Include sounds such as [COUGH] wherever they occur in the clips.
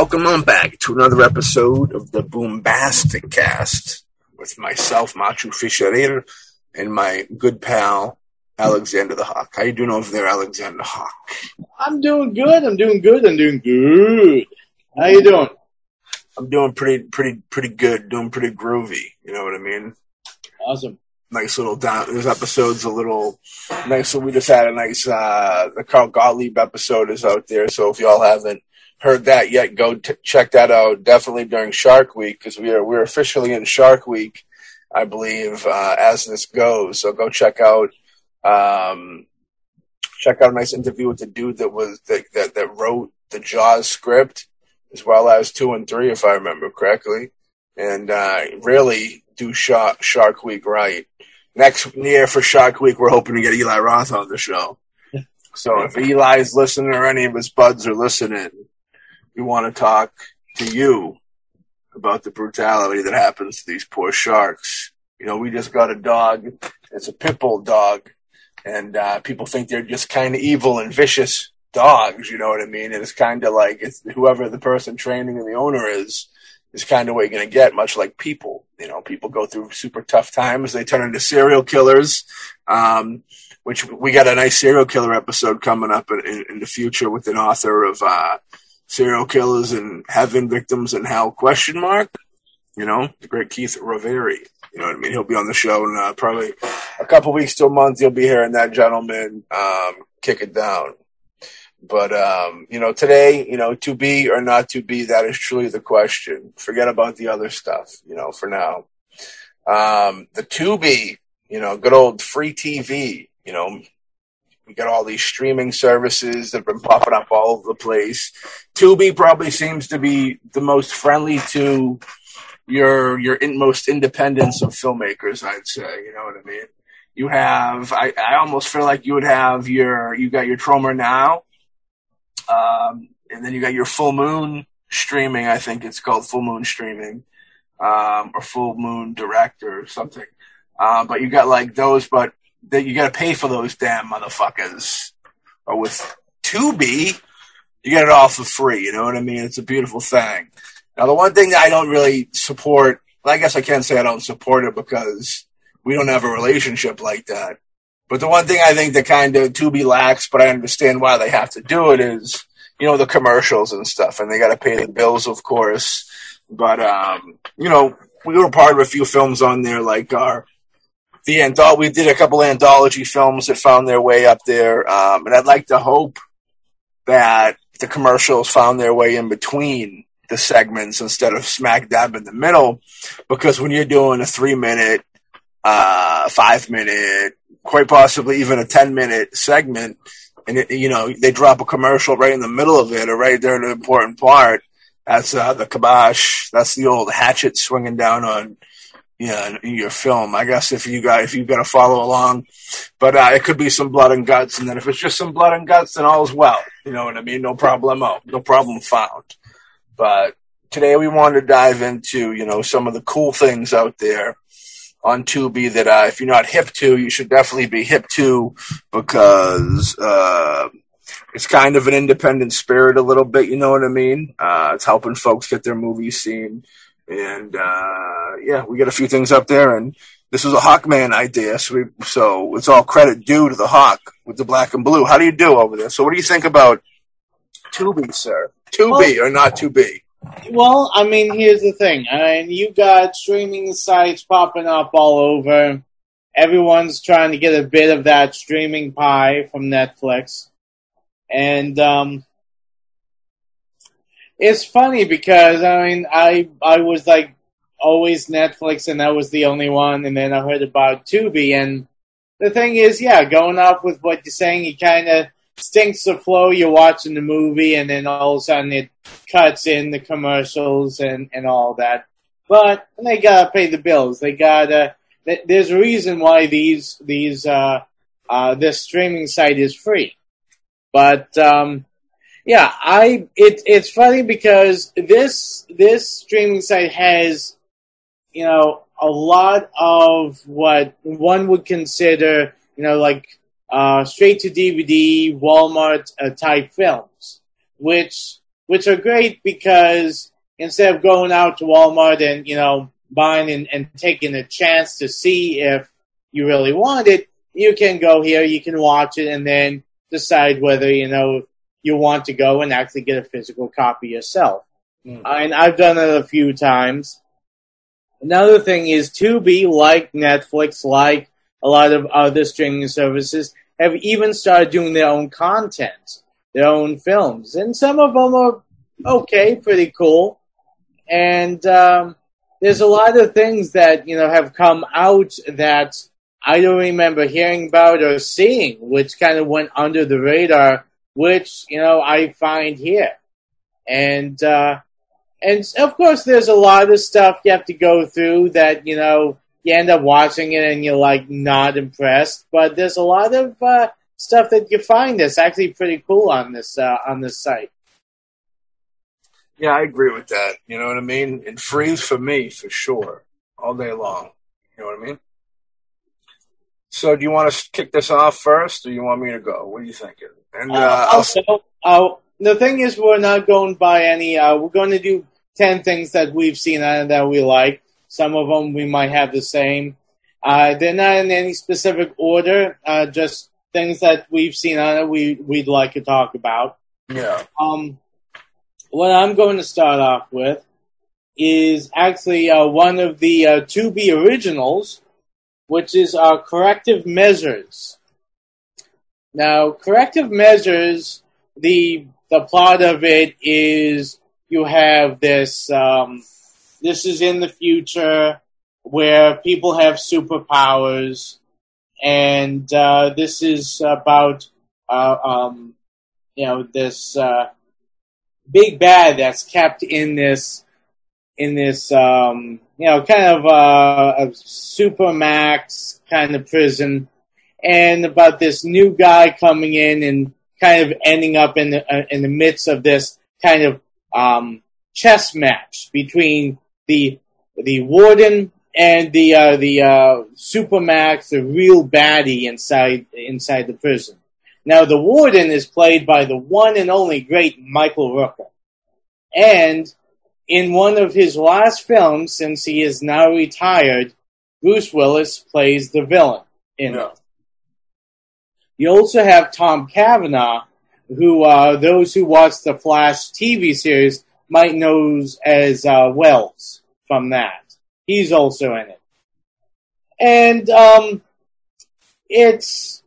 Welcome on back to another episode of the Boombastic Cast with myself, Matthew Fisher, and my good pal, Alexander the Hawk. How you doing over there, Alexander Hawk? I'm doing good. I'm doing good. I'm doing good. How you doing? I'm doing pretty, pretty, pretty good. Doing pretty groovy. You know what I mean? Awesome. Nice little down. This episode's a little nice. So we just had a nice. uh The Carl Gottlieb episode is out there. So if y'all haven't heard that yet, go t- check that out. Definitely during Shark Week because we are we're officially in Shark Week, I believe, uh, as this goes. So go check out. Um, check out a nice interview with the dude that was that that, that wrote the Jaws script, as well as two and three, if I remember correctly, and uh, really do Shark Shark Week right. Next year for Shark Week, we're hoping to get Eli Roth on the show. So if Eli's listening or any of his buds are listening, we want to talk to you about the brutality that happens to these poor sharks. You know, we just got a dog. It's a pit bull dog, and uh, people think they're just kind of evil and vicious dogs. You know what I mean? And it's kind of like it's whoever the person training and the owner is is kind of what you're going to get. Much like people, you know, people go through super tough times. They turn into serial killers. Um, which we got a nice serial killer episode coming up in, in, the future with an author of uh, serial killers and heaven victims and hell question mark you know the great keith raveri you know what i mean? He'll be on the show in uh, probably a couple weeks to a month. You'll be hearing that gentleman um, kick it down. But um, you know today you know to be or not to be that is truly the question. Forget about the other stuff you know for now. Um, the to be you know good old free tv you know we got all these streaming services that have been popping up all over the place. Tubi probably seems to be the most friendly to your your in, most independence of filmmakers. I'd say, you know what I mean. You have, I, I almost feel like you would have your, you got your Troma now, um, and then you got your Full Moon streaming. I think it's called Full Moon streaming, um, or Full Moon Direct or something. Uh, but you got like those, but that you got to pay for those damn motherfuckers. Or with Tubi, you get it all for free. You know what I mean? It's a beautiful thing. Now, the one thing that I don't really support, well, I guess I can't say I don't support it because we don't have a relationship like that. But the one thing I think that kind of Tubi lacks, but I understand why they have to do it is, you know, the commercials and stuff, and they got to pay the bills, of course. But um, you know, we were part of a few films on there, like our the anthol- we did a couple anthology films that found their way up there, um, and I'd like to hope that the commercials found their way in between the segments instead of smack dab in the middle, because when you're doing a three minute, uh, five minute, quite possibly even a ten minute segment, and it, you know they drop a commercial right in the middle of it or right there in an important part. That's uh, the kibosh. That's the old hatchet swinging down on yeah, in your film. I guess if you got if you got to follow along, but uh, it could be some blood and guts, and then if it's just some blood and guts, then all's well. You know what I mean? No problemo, no problem found. But today we want to dive into you know some of the cool things out there on Tubi that uh, if you're not hip to, you should definitely be hip to because uh, it's kind of an independent spirit a little bit. You know what I mean? Uh, it's helping folks get their movies seen and uh, yeah, we got a few things up there, and this was a Hawkman idea, so, we, so it's all credit due to the Hawk with the black and blue. How do you do over there? So, what do you think about Tubi, sir? Tubi well, or not Tubi? Well, I mean, here's the thing. I mean, you got streaming sites popping up all over. Everyone's trying to get a bit of that streaming pie from Netflix, and um, it's funny because I mean I I was like always Netflix and that was the only one and then I heard about Tubi and the thing is yeah going off with what you're saying it kind of stinks the flow you're watching the movie and then all of a sudden it cuts in the commercials and and all that. But they gotta pay the bills. They gotta there's a reason why these these uh uh this streaming site is free. But um yeah, I it it's funny because this this streaming site has you know a lot of what one would consider you know like uh, straight to DVD Walmart uh, type films, which which are great because instead of going out to Walmart and you know buying and, and taking a chance to see if you really want it, you can go here, you can watch it, and then decide whether you know you want to go and actually get a physical copy yourself. Mm. And I've done it a few times. Another thing is Tubi, like Netflix, like a lot of other streaming services, have even started doing their own content, their own films, and some of them are okay, pretty cool. And um, there's a lot of things that you know have come out that I don't remember hearing about or seeing, which kind of went under the radar, which you know I find here, and uh, and of course there's a lot of stuff you have to go through that you know you end up watching it and you're like not impressed, but there's a lot of uh, stuff that you find that's actually pretty cool on this uh, on this site. Yeah, I agree with that. You know what I mean? It free for me for sure, all day long. You know what I mean? So, do you want to kick this off first, or you want me to go? What are you thinking? And uh, also, uh, the thing is, we're not going by any. Uh, we're going to do ten things that we've seen and that we like. Some of them we might have the same. Uh, they're not in any specific order. Uh, just things that we've seen on it. We we'd like to talk about. Yeah. Um, what I'm going to start off with is actually uh, one of the uh, Tubi originals, which is uh, Corrective Measures. Now, Corrective Measures, the the plot of it is you have this. Um, this is in the future where people have superpowers, and uh, this is about uh, um, you know this uh, big bad that's kept in this in this um, you know kind of uh, a supermax kind of prison, and about this new guy coming in and kind of ending up in the, uh, in the midst of this kind of um, chess match between the the warden and the uh, the uh, supermax, the real baddie inside inside the prison. Now, the warden is played by the one and only great Michael Rooker. And in one of his last films, since he is now retired, Bruce Willis plays the villain in it. You also have Tom Cavanagh, who uh, those who watch the Flash TV series might know as uh, Wells from that. He's also in it. And um, it's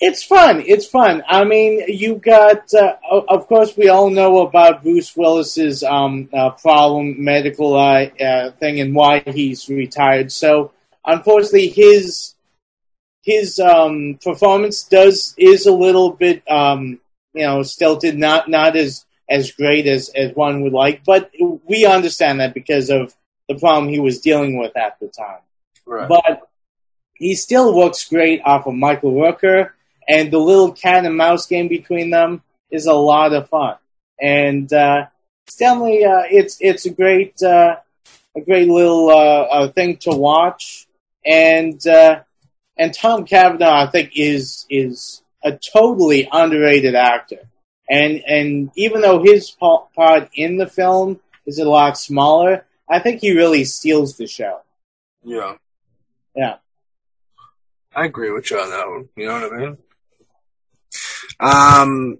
it's fun. It's fun. I mean, you got, uh, of course, we all know about Bruce Willis's um, uh, problem, medical uh, uh, thing, and why he's retired. So, unfortunately, his his um, performance does is a little bit, um, you know, stilted. Not not as as great as as one would like, but we understand that because of the problem he was dealing with at the time. Right. But he still works great off of Michael Rooker and the little cat and mouse game between them is a lot of fun. And uh, it's definitely uh, it's it's a great uh, a great little uh, uh, thing to watch. And uh, and Tom Cavanagh, I think, is is a totally underrated actor. And and even though his part in the film is a lot smaller, I think he really steals the show. Yeah. Yeah. I agree with you on that one. You know what I mean? Um,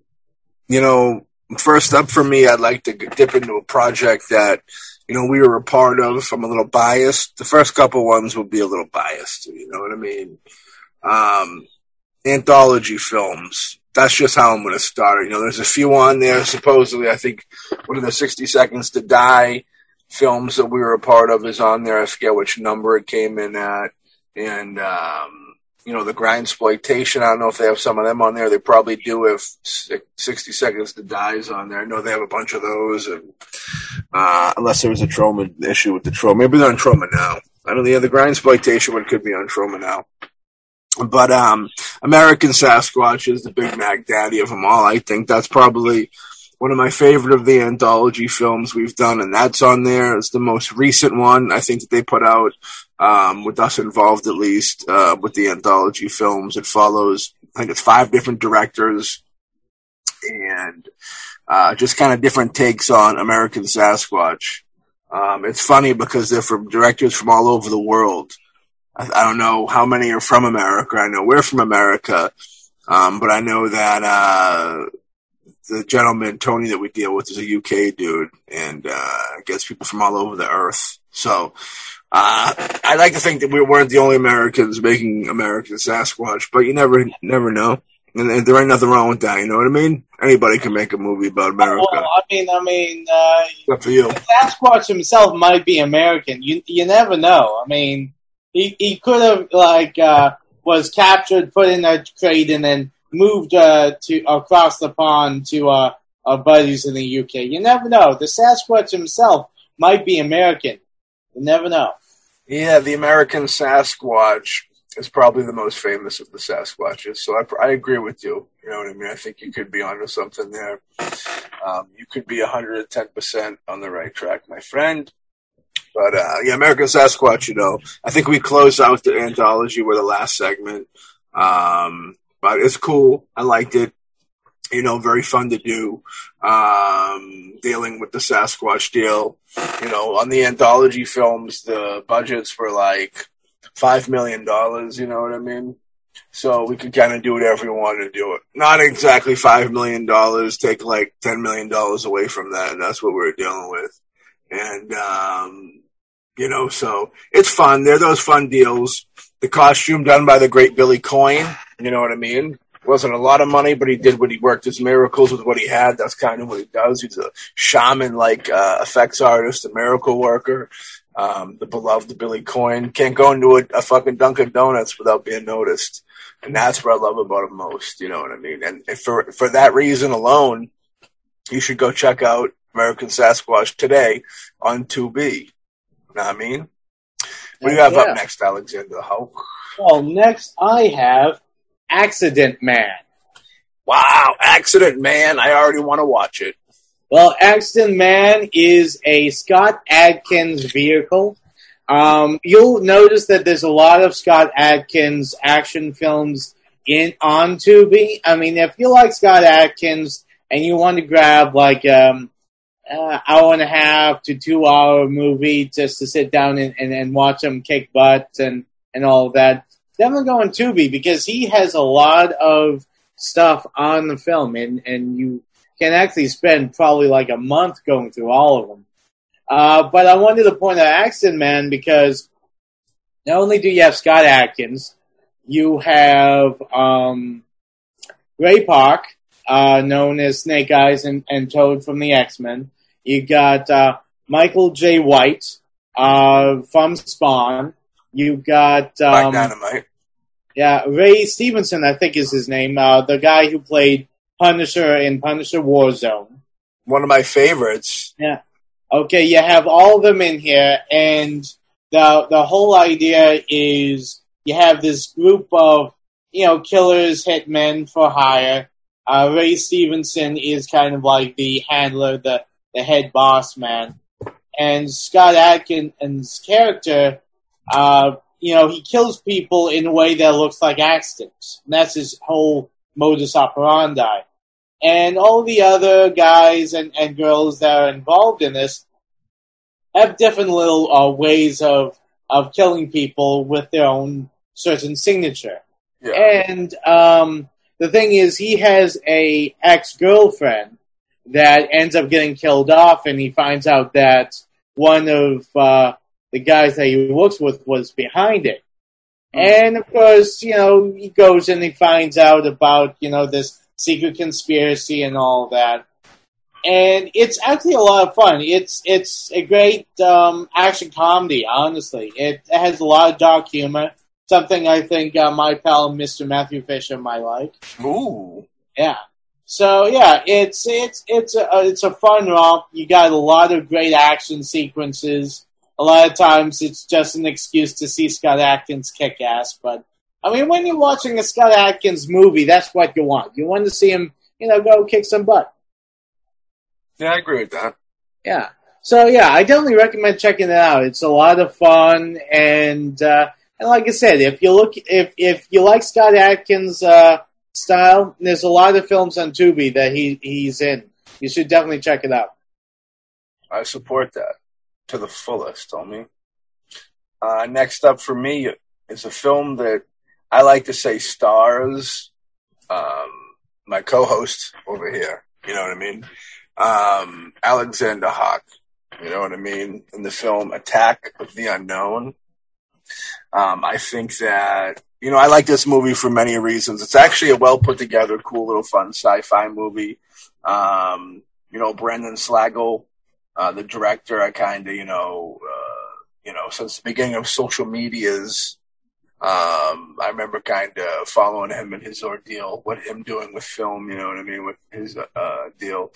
you know, first up for me, I'd like to dip into a project that, you know, we were a part of. I'm a little biased. The first couple ones will be a little biased. You know what I mean? Um, anthology films. That's just how I'm going to start. You know, there's a few on there. Supposedly, I think one of the 60 Seconds to Die films that we were a part of is on there. I forget which number it came in at. And, um, you know, the grind exploitation. I don't know if they have some of them on there. They probably do if 60 Seconds to Dies on there. I know they have a bunch of those. And, uh, unless there was a Troma issue with the Troma, Maybe they're on Troma now. I don't know. The grind exploitation one could be on Troma now. But um, American Sasquatch is the Big Mac daddy of them all. I think that's probably one of my favorite of the anthology films we've done, and that's on there. It's the most recent one I think that they put out um, with us involved at least uh, with the anthology films. It follows, I think it's five different directors, and uh, just kind of different takes on American Sasquatch. Um, it's funny because they're from directors from all over the world. I, I, don't know how many are from America. I know we're from America, um, but I know that uh, the gentleman Tony that we deal with is a UK dude, and uh, gets people from all over the earth. So uh, I like to think that we weren't the only Americans making American Sasquatch, but you never never know. And, and, there ain't nothing wrong with that. You know what I mean? Anybody can make a movie about America. Well, I mean, I mean, uh, Except for you. Sasquatch himself might be American. You you never know. I mean, he he could have like uh, was captured, put in a crate, and then moved uh, to across the pond to uh, our buddies in the UK. You never know. The Sasquatch himself might be American. You never know. Yeah, the American Sasquatch is probably the most famous of the Sasquatches. So I, I agree with you. You know what I mean? I think you could be onto something there. Um, you could be 110% on the right track, my friend. But uh, yeah, American Sasquatch, you know, I think we closed out the anthology with the last segment. Um, but it's cool. I liked it. You know, very fun to do. Um, dealing with the Sasquatch deal. You know, on the anthology films, the budgets were like five million dollars. You know what I mean? So we could kind of do whatever we wanted to do it. Not exactly five million dollars. Take like ten million dollars away from that, and that's what we we're dealing with. And um, you know, so it's fun. They're those fun deals. The costume done by the great Billy Coyne. You know what I mean? Wasn't a lot of money, but he did what he worked his miracles with what he had. That's kind of what he does. He's a shaman like uh, effects artist, a miracle worker. Um, the beloved Billy Coyne can't go into a, a, fucking Dunkin' Donuts without being noticed, and that's what I love about him most. You know what I mean? And for for that reason alone, you should go check out American Sasquatch today on Tubi. You know what I mean? What do you have yeah. up next, Alexander Hawk? Well, next I have Accident Man. Wow, Accident Man. I already want to watch it. Well, Accident Man is a Scott Adkins vehicle. Um, you'll notice that there's a lot of Scott Adkins action films in on Tubi. I mean, if you like Scott Adkins and you want to grab like um, uh, hour and a half to two hour movie just to sit down and, and, and watch him kick butt and, and all that, definitely go on Tubi because he has a lot of stuff on the film, and and you can actually spend probably like a month going through all of them. Uh, but I wanted to point out Accident Man because not only do you have Scott Adkins, you have um, Ray Park, uh, known as Snake Eyes and, and Toad from the X Men. You got uh, Michael Jai White uh, from Spawn. You got um, Black Dynamite. Yeah, Ray Stevenson, I think is his name. Uh, the guy who played Punisher in Punisher Warzone. One of my favorites. Yeah. Okay, you have all of them in here, and the the whole idea is you have this group of you know killers, hitmen for hire. Uh, Ray Stevenson is kind of like the handler, the the head boss man, and Scott Adkins' character uh, you know, he kills people in a way that looks like accidents. And that's his whole modus operandi. And all the other guys and, and girls that are involved in this have different little uh, ways of, of killing people with their own certain signature. Yeah. And um, the thing is, he has a ex girlfriend that ends up getting killed off, and he finds out that one of uh, the guys that he works with was behind it. Hmm. And of course, you know, he goes and he finds out about, you know, this secret conspiracy and all that. And it's actually a lot of fun. It's it's a great um, action comedy. Honestly, it, it, has a lot of dark humor. Something I think uh, my pal Mr. Matthew Fisher might like. Ooh, yeah. So yeah, it's it's it's a it's a fun romp. You got a lot of great action sequences a lot of times it's just an excuse to see Scott Adkins kick ass. But I mean, when you're watching a Scott Adkins movie, that's what you want. You want to see him, you know, go kick some butt. Yeah, I agree with that. Yeah. So yeah, I definitely recommend checking it out. It's a lot of fun, and uh, and like I said, if you look, if if you like Scott Adkins' uh, style, there's a lot of films on Tubi that he he's in. You should definitely check it out. I support that to the fullest, homie. Uh, next up for me is a film that I like to say stars um, my co-host over here. You know what I mean? Um, Alexander Hawk. You know what I mean? In the film Attack of the Unknown. Um, I think that you know I like this movie for many reasons. It's actually a well put together, cool little fun sci-fi movie. Um, you know, Brandon Slagle, uh, the director. I kind of you know uh, you know since the beginning of social medias um, I remember kind of following him and his ordeal, what him doing with film, you know what I mean, with his uh, deal.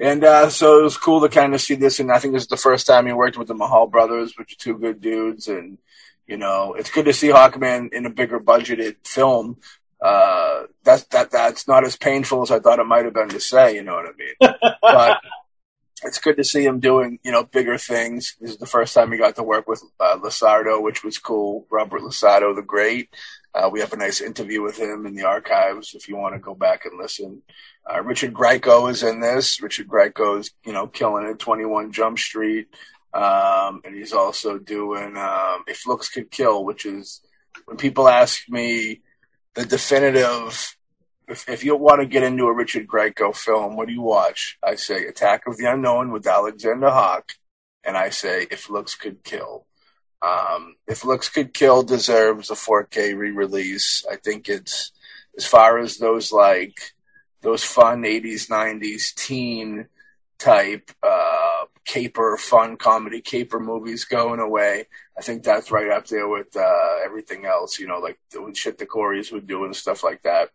And uh, so it was cool to kind of see this. And I think this is the first time he worked with the Mahal brothers, which are two good dudes. And, you know, it's good to see Hawkman in a bigger budgeted film. Uh, that's, that, that's not as painful as I thought it might have been to say, you know what I mean? [LAUGHS] but it's good to see him doing, you know, bigger things. This is the first time he got to work with uh, Lasardo, which was cool. Robert Lasardo, the great. Uh, we have a nice interview with him in the archives if you want to go back and listen. Uh, Richard Grieco is in this. Richard Grieco is, you know, killing it. 21 Jump Street. Um, and he's also doing um, If Looks Could Kill, which is when people ask me the definitive if, if you want to get into a Richard Grieco film, what do you watch? I say Attack of the Unknown with Alexander Hawk, and I say If Looks Could Kill. Um, if Looks Could Kill deserves a 4K re-release. I think it's as far as those like those fun 80s 90s teen type uh, caper fun comedy caper movies going away. I think that's right up there with uh, everything else. You know, like the shit the Corys would do and stuff like that.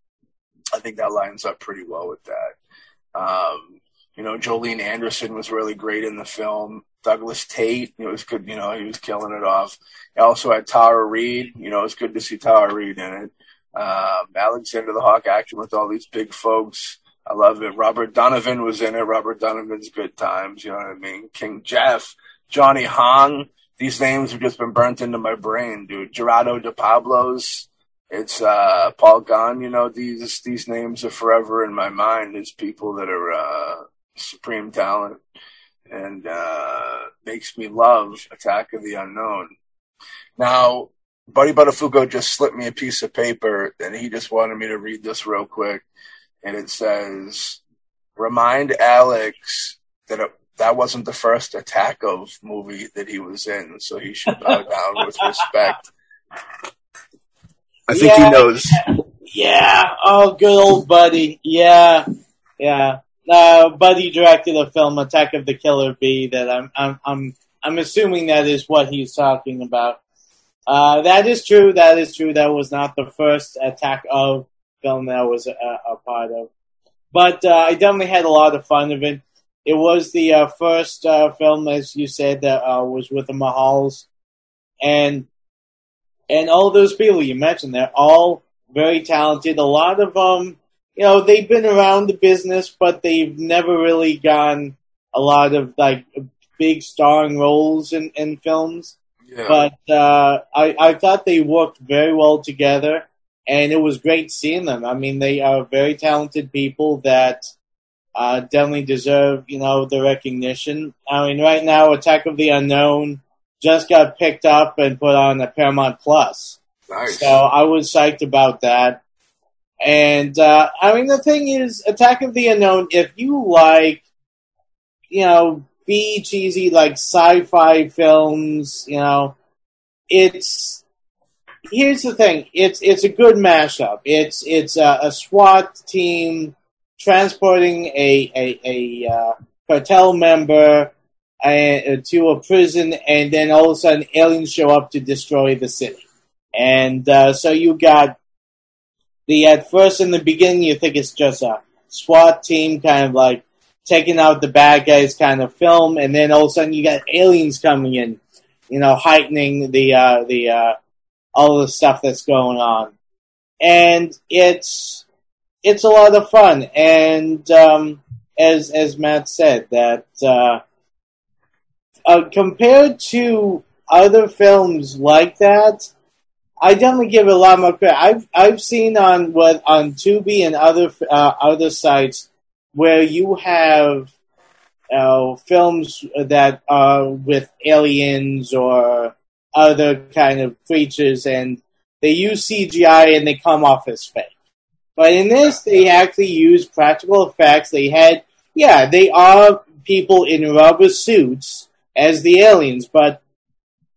I think that lines up pretty well with that. Um, you know, Jolene Anderson was really great in the film. Douglas Tait, it was good. You know, he was killing it off. Also had Tara Reid. You know, it's good to see Tara Reid in it. Um, Alexander the Hawk action with all these big folks. I love it. Robert Donovan was in it. Robert Donovan's good times. You know what I mean? King Jeff, Johnny Hong. These names have just been burnt into my brain, dude. Gerardo de Pablos. It's uh, Paul Gunn. You know, these these names are forever in my mind as people that are uh, supreme talent and uh, makes me love Attack of the Unknown. Now, Buddy Buttafuoco just slipped me a piece of paper and he just wanted me to read this real quick. And it says, remind Alex that it, that wasn't the first attack of movie that he was in, so he should bow down with [LAUGHS] respect. I think yeah, he knows. [LAUGHS] Yeah. Oh, good old Buddy. Yeah. Yeah. Uh, Buddy directed a film, Attack of the Killer Bee, that I'm, I'm, I'm, I'm assuming that is what he's talking about. Uh, that is true. That is true. That was not the first attack of film that I was a, a part of. But uh, I definitely had a lot of fun of it. It was the uh, first uh, film, as you said, that uh, was with the Mahals. And and all those people you mentioned, they're all very talented. A lot of them, um, you know, they've been around the business, but they've never really gotten a lot of like big starring roles in, in films. Yeah. But uh, I, I thought they worked very well together, and it was great seeing them. I mean, they are very talented people that uh, definitely deserve, you know, the recognition. I mean, right now, Attack of the Unknown just got picked up and put on the Paramount Plus. Nice. So I was psyched about that. And uh, I mean, the thing is, Attack of the Unknown. If you like, you know, be cheesy like sci-fi films, you know, it's here's the thing. It's it's a good mashup. It's it's a, a SWAT team transporting a a, a uh, cartel member uh, to a prison, and then all of a sudden aliens show up to destroy the city. And uh, so you got the at first in the beginning you think it's just a SWAT team kind of like taking out the bad guys kind of film, and then all of a sudden you got aliens coming in, you know, heightening the uh, the uh, all the stuff that's going on, and it's it's a lot of fun. And um, as as Matt said, that uh, uh, compared to other films like that, I definitely give it a lot more credit. I've I've seen on what on Tubi and other uh, other sites where you have uh, films that are with aliens or other kind of creatures, and they use CGI and they come off as fake. But in this, they actually use practical effects. They had, yeah, they are people in rubber suits as the aliens, but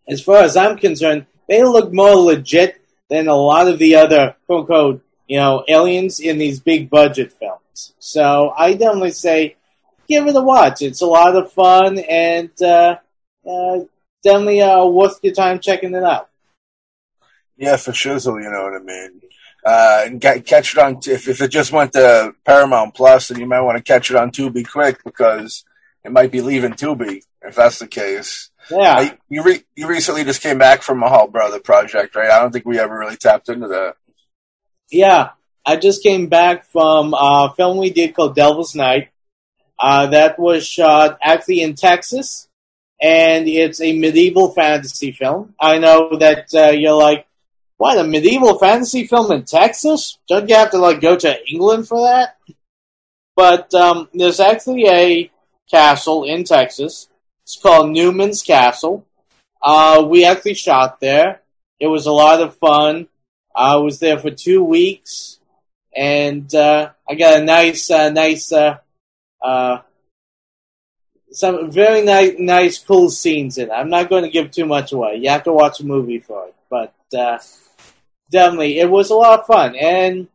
as far as I'm concerned, they look more legit than a lot of the other quote unquote, you know, aliens in these big budget films. So I definitely say give it a watch. It's a lot of fun and uh, uh, definitely uh, worth your time checking it out. Yeah, for shizzle, you know what I mean. Uh, and catch it on if if it just went to Paramount Plus, then you might want to catch it on Tubi quick because it might be leaving Tubi if that's the case. Yeah, uh, you re- you recently just came back from a Mahal Brother project, right? I don't think we ever really tapped into that. Yeah, I just came back from a film we did called Devil's Night. Uh, that was shot actually in Texas, and it's a medieval fantasy film. I know that uh, you're like, what a medieval fantasy film in Texas? Don't you have to like go to England for that? But um, there's actually a castle in Texas. It's called Newman's Castle. Uh, we actually shot there. It was a lot of fun. I was there for two weeks, and uh, I got a nice, uh, nice, uh, uh, some very nice, nice, cool scenes in it. I'm not going to give too much away. You have to watch a movie for it, but uh, definitely, it was a lot of fun. And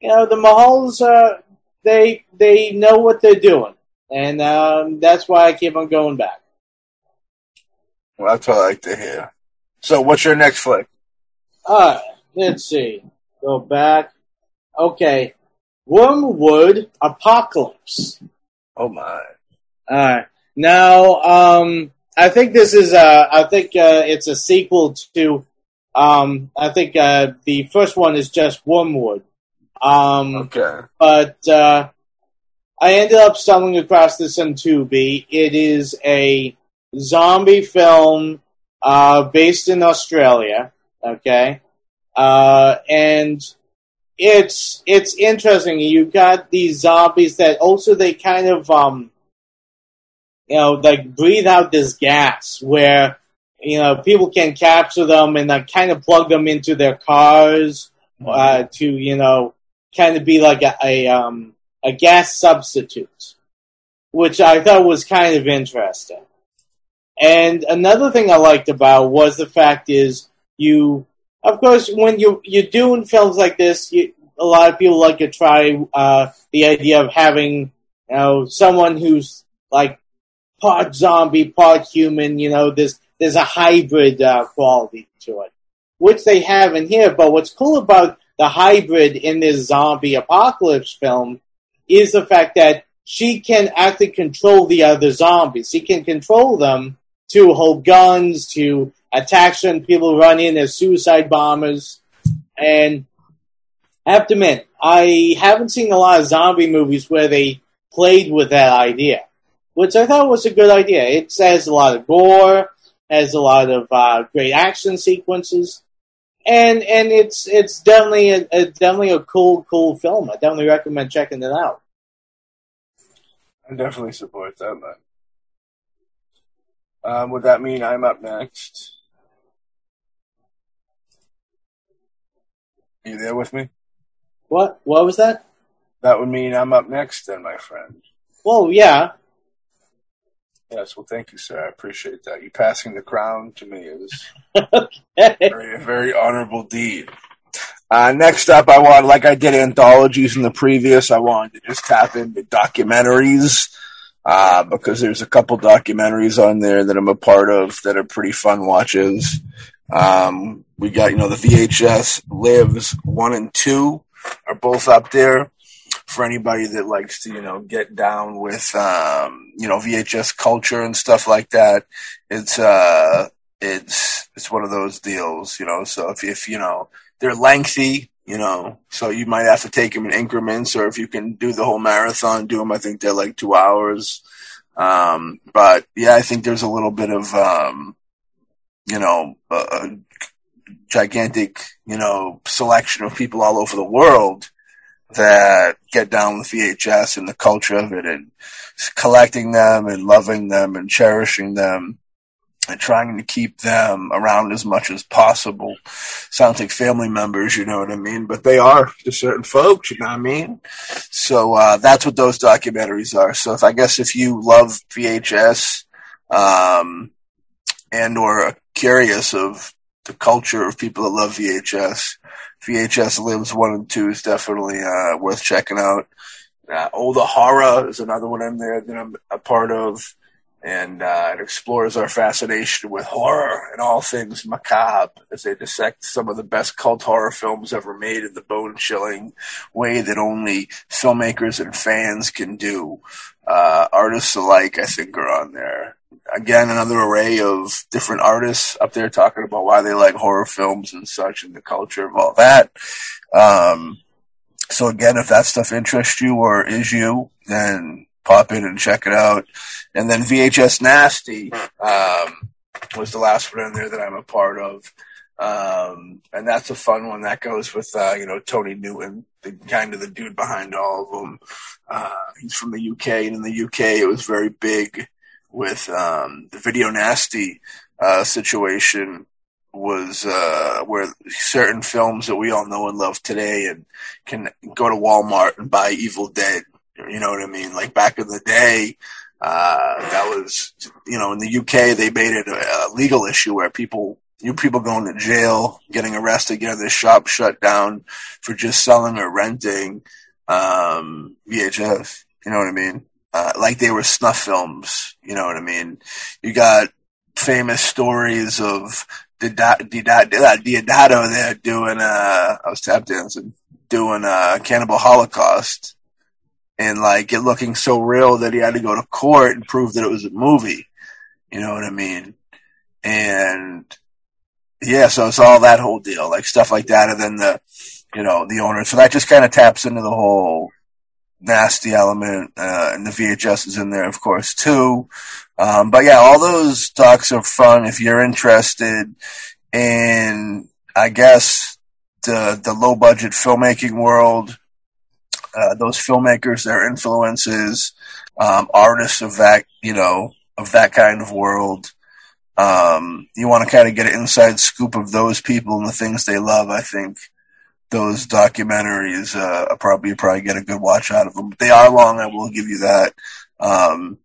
you know, the Mahals, uh, they they know what they're doing, and um, that's why I keep on going back. Well, that's what I like to hear. So, what's your next flick? Uh, let's see. Go back. Okay. Wormwood Apocalypse. Oh my. Alright. Now, um, I think this is, uh, I think, uh, it's a sequel to, um, I think, uh, the first one is just Wormwood. Um, Okay. but, uh, I ended up stumbling across this on Tubi. It is a zombie film, uh, based in Australia. Okay. Uh, and it's, it's interesting. You've got these zombies that also they kind of, um, you know, like breathe out this gas where, you know, people can capture them and like kind of plug them into their cars, uh, to, you know, kind of be like a, a, um, a gas substitute, which I thought was kind of interesting. And another thing I liked about was the fact is you, of course, when you you're doing films like this, you, a lot of people like to try uh, the idea of having you know someone who's like part zombie, part human. You know, there's there's a hybrid uh, quality to it, which they have in here. But what's cool about the hybrid in this zombie apocalypse film is the fact that she can actually control the other zombies. She can control them to hold guns, to attack certain people, run in as suicide bombers. And I have to admit, I haven't seen a lot of zombie movies where they played with that idea, which I thought was a good idea. It has a lot of gore, has a lot of uh, great action sequences, and and it's it's definitely a, a definitely a cool cool film. I definitely recommend checking it out. I definitely support that, man. Um, would that mean I'm up next? Are you there with me? What what was that? That would mean I'm up next, then, my friend. Well, yeah. Yes, well, thank you, sir. I appreciate that. You passing the crown to me is okay. very, a very honorable deed. Uh, next up, I want, like I did anthologies in the previous, I wanted to just tap into documentaries uh, because there's a couple documentaries on there that I'm a part of that are pretty fun watches. Um, we got, you know, the VHS Lives 1 and 2 are both up there for anybody that likes to, you know, get down with, um, you know, VHS culture and stuff like that. It's, uh, it's, it's one of those deals, you know, so if, if, you know, they're lengthy, you know, so you might have to take them in increments, or if you can do the whole marathon, do them. I think they're like two hours. Um, but yeah, I think there's a little bit of, um, you know, a gigantic, you know, selection of people all over the world that get down with VHS and the culture of it and collecting them and loving them and cherishing them and trying to keep them around as much as possible. Sounds like family members, you know what I mean? But they are to certain folks, you know what I mean? So uh, that's what those documentaries are. So if I guess if you love VHS um, and or curious of the culture of people that love VHS, VHS Lives one and two is definitely uh, worth checking out. Uh, horror is another one in there that I'm a part of and uh, it explores our fascination with horror and all things macabre as they dissect some of the best cult horror films ever made in the bone chilling way that only filmmakers and fans can do. Uh, artists alike, I think, are on there. Again, another array of different artists up there talking about why they like horror films and such and the culture of all that. Um, so again, if that stuff interests you or is you, then pop in and check it out. And then VHS Nasty um, was the last one in there that I'm a part of. Um, and that's a fun one that goes with, uh, you know, Tony Newton, the kind of the dude behind all of them. Uh, he's from the UK and in the UK it was very big with, um, the Video Nasty, uh, situation was, uh, where certain films that we all know and love today and can go to Walmart and buy Evil Dead you know what I mean? Like back in the day, uh, that was, you know, in the UK, they made it a, a legal issue where people, you people going to jail, getting arrested, getting their shop shut down for just selling or renting, um, VHS. You know what I mean? Uh, like they were snuff films. You know what I mean? You got famous stories of Deodato there doing, uh, I was tap dancing, doing, a Cannibal Holocaust and like it looking so real that he had to go to court and prove that it was a movie. You know what I mean? And yeah, so it's all that whole deal, like stuff like that, and then the, you know, the owner. So that just kind of taps into the whole nasty element, uh, and the VHS is in there, of course, too. Um, but yeah, all those docs are fun if you're interested in, I guess, the the low budget filmmaking world uh, those filmmakers, their influences, um, artists of that, you know, of that kind of world. Um, you want to kind of get an inside scoop of those people and the things they love. I think those documentaries, uh, probably you probably get a good watch out of them. They are long. I will give you that. Um,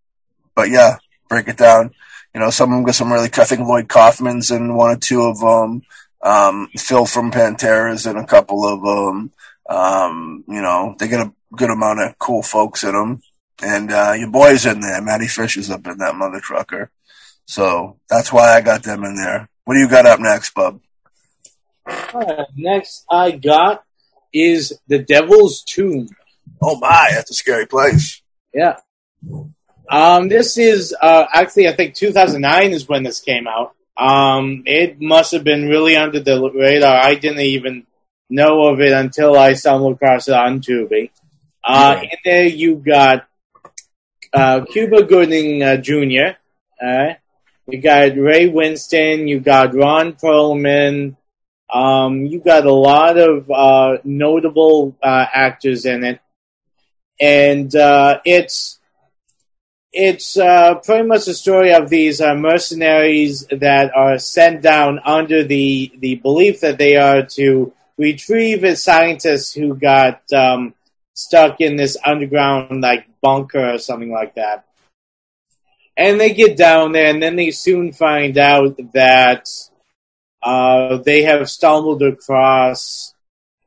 but yeah, break it down. You know, some of them got some really. I think Lloyd Kaufman's in one or two of them. Um, Phil from Pantera's in a couple of them. Um, you know, they get a good amount of cool folks in them. And, uh, your boy's in there. Matty Fish is up in that mother trucker. So that's why I got them in there. What do you got up next, bub? Uh, next I got is The Devil's Tomb. Oh my, that's a scary place. Yeah. Um, this is, uh, actually, I think 2009 is when this came out. Um, it must have been really under the radar. I didn't even know of it until I stumbled across it on Tubi. Uh, yeah. In there, you got uh, Cuba Gooding uh, Jr. Uh, you got Ray Winstone. You got Ron Perlman. Um, you got a lot of uh, notable uh, actors in it, and uh, it's it's uh, pretty much the story of these uh, mercenaries that are sent down under the the belief that they are to retrieve a scientist who got um, stuck in this underground like bunker or something like that. And they get down there, and then they soon find out that uh, they have stumbled across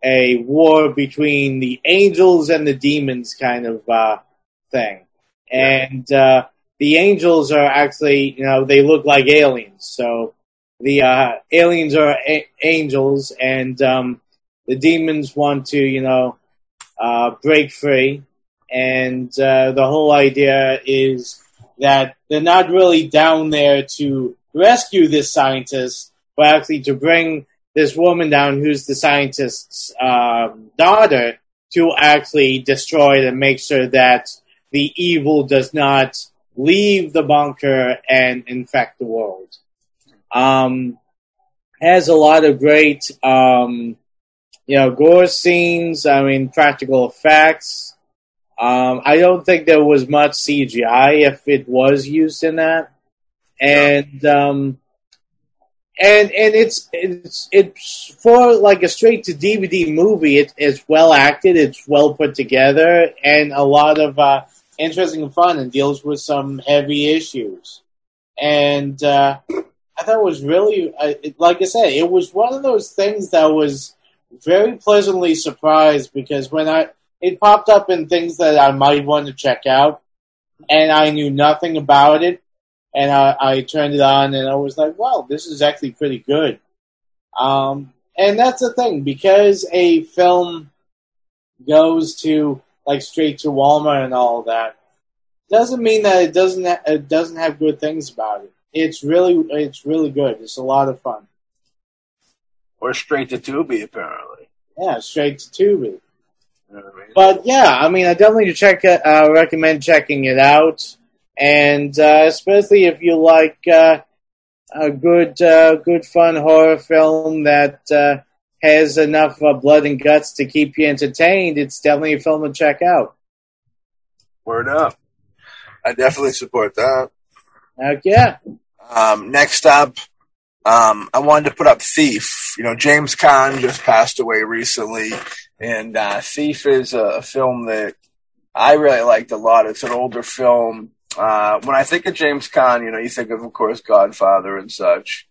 a war between the angels and the demons kind of uh, thing. And uh, the angels are actually, you know, they look like aliens. So the uh, aliens are a- angels, and um, the demons want to, you know, uh, break free. And uh, the whole idea is that they're not really down there to rescue this scientist, but actually to bring this woman down, who's the scientist's um, daughter, to actually destroy it and make sure that the evil does not leave the bunker and infect the world. Um, has a lot of great um, you know, gore scenes. I mean, practical effects. Um, I don't think there was much CGI if it was used in that, and um, and and it's it's it's for like a straight to DVD movie. It, it's well acted. It's well put together, and a lot of uh, interesting fun, and deals with some heavy issues. And uh, I thought it was really, uh, like I said, it was one of those things that was very pleasantly surprised because when I it popped up in things that I might want to check out, and I knew nothing about it and I, I turned it on and I was like, wow, this is actually pretty good. Um, and that's the thing because a film goes to like straight to Walmart and all that doesn't mean that it doesn't ha- it doesn't have good things about it. It's really it's really good. It's a lot of fun. Or straight to Tubi, apparently. Yeah, straight to Tubi. You know I mean? But yeah, I mean, I definitely check uh, recommend checking it out and uh, especially if you like uh, a good, uh, good fun horror film that uh, has enough uh, blood and guts to keep you entertained, it's definitely a film to check out. Word up. I definitely support that. Heck yeah. Um, next up, um, I wanted to put up Thief. You know, James Caan just passed away recently, and uh, Thief is a film that I really liked a lot. It's an older film. Uh, when I think of James Caan, you know, you think of, of course, Godfather and such.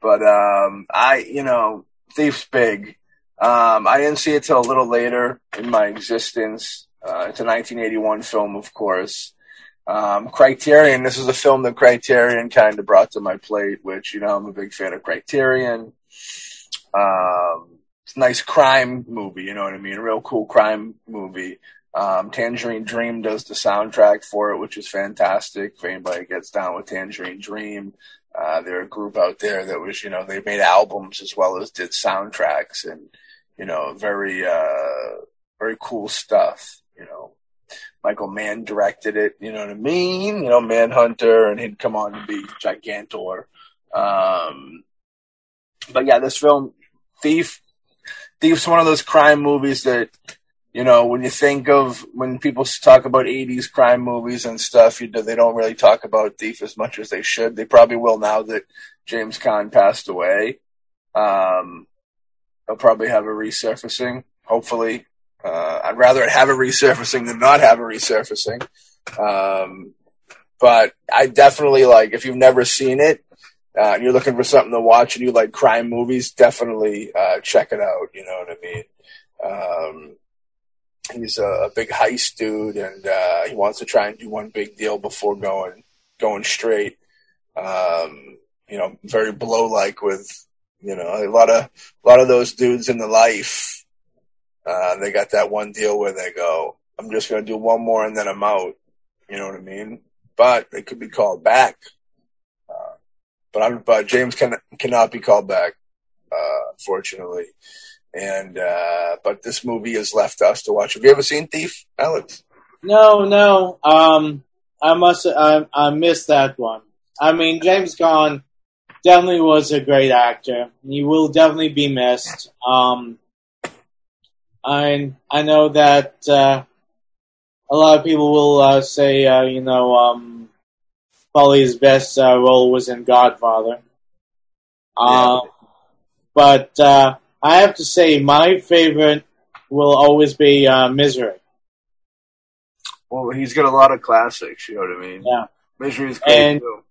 But um, I, you know, Thief's big. Um, I didn't see it till a little later in my existence. Uh, it's a 1981 film, of course. Um, Criterion, this is a film that Criterion kind of brought to my plate, which, you know, I'm a big fan of Criterion. Um, it's a nice crime movie, you know what I mean? A real cool crime movie. Um, Tangerine Dream does the soundtrack for it, which is fantastic. If anybody gets down with Tangerine Dream, uh, they're a group out there that was, you know, they made albums as well as did soundtracks and, you know, very, uh, very cool stuff, you know. Michael Mann directed it, you know what I mean? You know, Manhunter, and he'd come on to be Gigantor. Um, but yeah, this film, Thief, Thief's one of those crime movies that, you know, when you think of when people talk about '80s crime movies and stuff, you know, they don't really talk about Thief as much as they should. They probably will now that James Caan passed away. Um, they'll probably have a resurfacing, hopefully. Uh, I'd rather have a resurfacing than not have a resurfacing. Um, but I definitely like if you've never seen it uh, and you're looking for something to watch and you like crime movies, definitely uh, check it out. You know what I mean? Um, he's a, a big heist dude, and uh, he wants to try and do one big deal before going going straight. Um, you know, very blow like with you know a lot of a lot of those dudes in the life. Uh, they got that one deal where they go, "I'm just going to do one more and then I'm out." You know what I mean? But they could be called back. Uh, but I'm, but James Caan cannot be called back, uh, fortunately. And uh, but this movie has left us to watch. Have you ever seen Thief, Alex? No, no. Um, I must. I, I missed that one. I mean, James Caan definitely was a great actor. He will definitely be missed. Um, I I know that uh, a lot of people will uh, say, uh, you know, um, probably his best uh, role was in Godfather. Um, But uh, I have to say, my favorite will always be uh, Misery. Well, he's got a lot of classics. You know what I mean? Yeah. Misery is great And- too.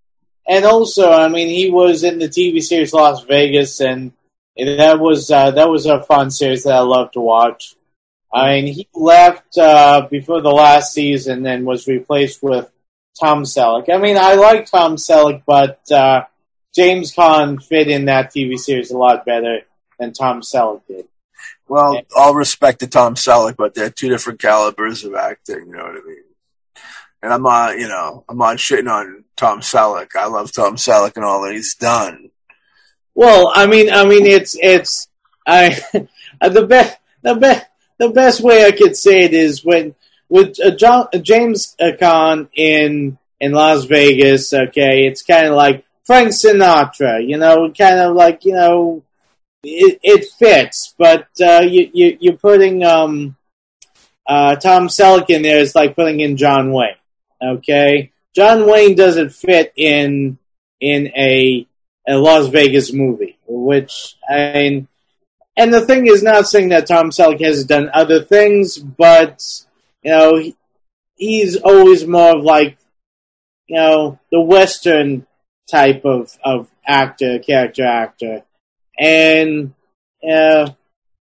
And also, I mean, he was in the TV series Las Vegas, and that was uh, that was a fun series that I love to watch. I mean, he left uh, before the last season and was replaced with Tom Selleck. I mean, I like Tom Selleck, but uh, James Caan fit in that TV series a lot better than Tom Selleck did. Well, all respect to Tom Selleck, but they're two different calibers of acting. You know what I mean? And I'm not, you know, I'm not shitting on Tom Selleck. I love Tom Selleck and all that he's done. Well, I mean, I mean, it's it's I [LAUGHS] the best the best the best way I could say it is when with uh, John, uh, James uh, Caan in in Las Vegas. Okay, it's kind of like Frank Sinatra. You know, kind of like you know it, it fits, but uh, you, you you're putting um, uh, Tom Selleck in there is like putting in John Wayne. Okay, John Wayne doesn't fit in in a a Las Vegas movie, which I mean, and the thing is, not saying that Tom Selleck has done other things, but you know, he, he's always more of like you know the Western type of of actor, character actor, and uh,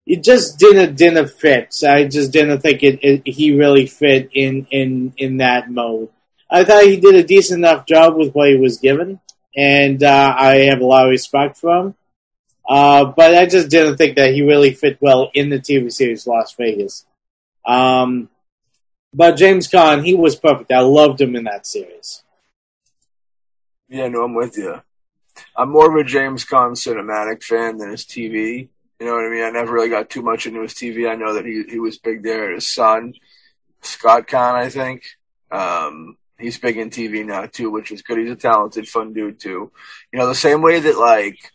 it just didn't didn't fit. I just didn't think it, it, he really fit in in in that mode. I thought he did a decent enough job with what he was given, and uh, I have a lot of respect for him. Uh, but I just didn't think that he really fit well in the TV series Las Vegas. Um, but James Caan, he was perfect. I loved him in that series. Yeah, no, I'm with you. I'm more of a James Caan cinematic fan than his TV. You know what I mean? I never really got too much into his TV. I know that he he was big there. His son, Scott Caan, I think. Um, he's big in TV now too, which is good. He's a talented, fun dude too. You know, the same way that like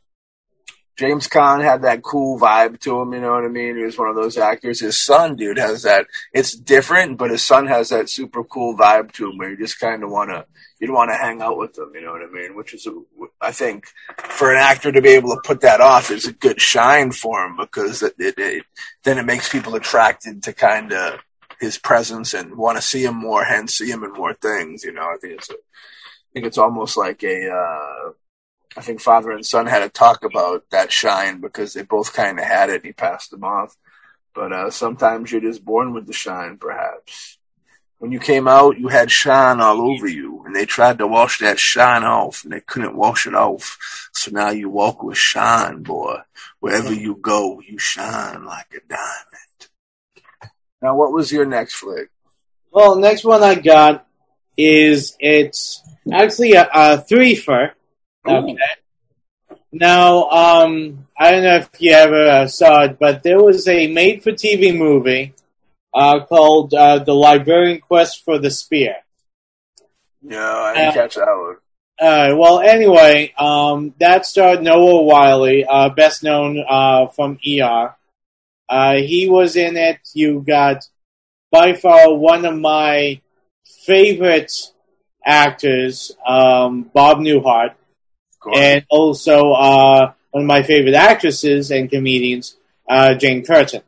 James Caan had that cool vibe to him, you know what I mean? He was one of those actors. His son, dude, has that. It's different, but his son has that super cool vibe to him where you just kind of want to, you'd want to hang out with him, you know what I mean? Which is, I think, for an actor to be able to put that off is a good shine for him because it, it, it then it makes people attracted to kind of his presence and want to see him more, hence see him in more things, you know? I think it's a, I think it's almost like a, uh, I think father and son had a talk about that shine because they both kind of had it. He passed them off. But uh, sometimes you're just born with the shine, perhaps. When you came out, you had shine all over you, and they tried to wash that shine off, and they couldn't wash it off. So now you walk with shine, boy. Wherever you go, you shine like a diamond. Now, what was your next flick? Well, next one I got is it's actually a, a threefer. Okay. Now, um, I don't know if you ever uh, saw it, but there was a made-for-TV movie uh, called uh, "The Librarian Quest for the Spear." Yeah, I didn't catch that one. Uh, well, anyway, um, that starred Noah Wyle, uh, best known uh, from ER. Uh, he was in it. You got by far one of my favorite actors, um, Bob Newhart and also uh, one of my favorite actresses and comedians, uh, Jane Curtin.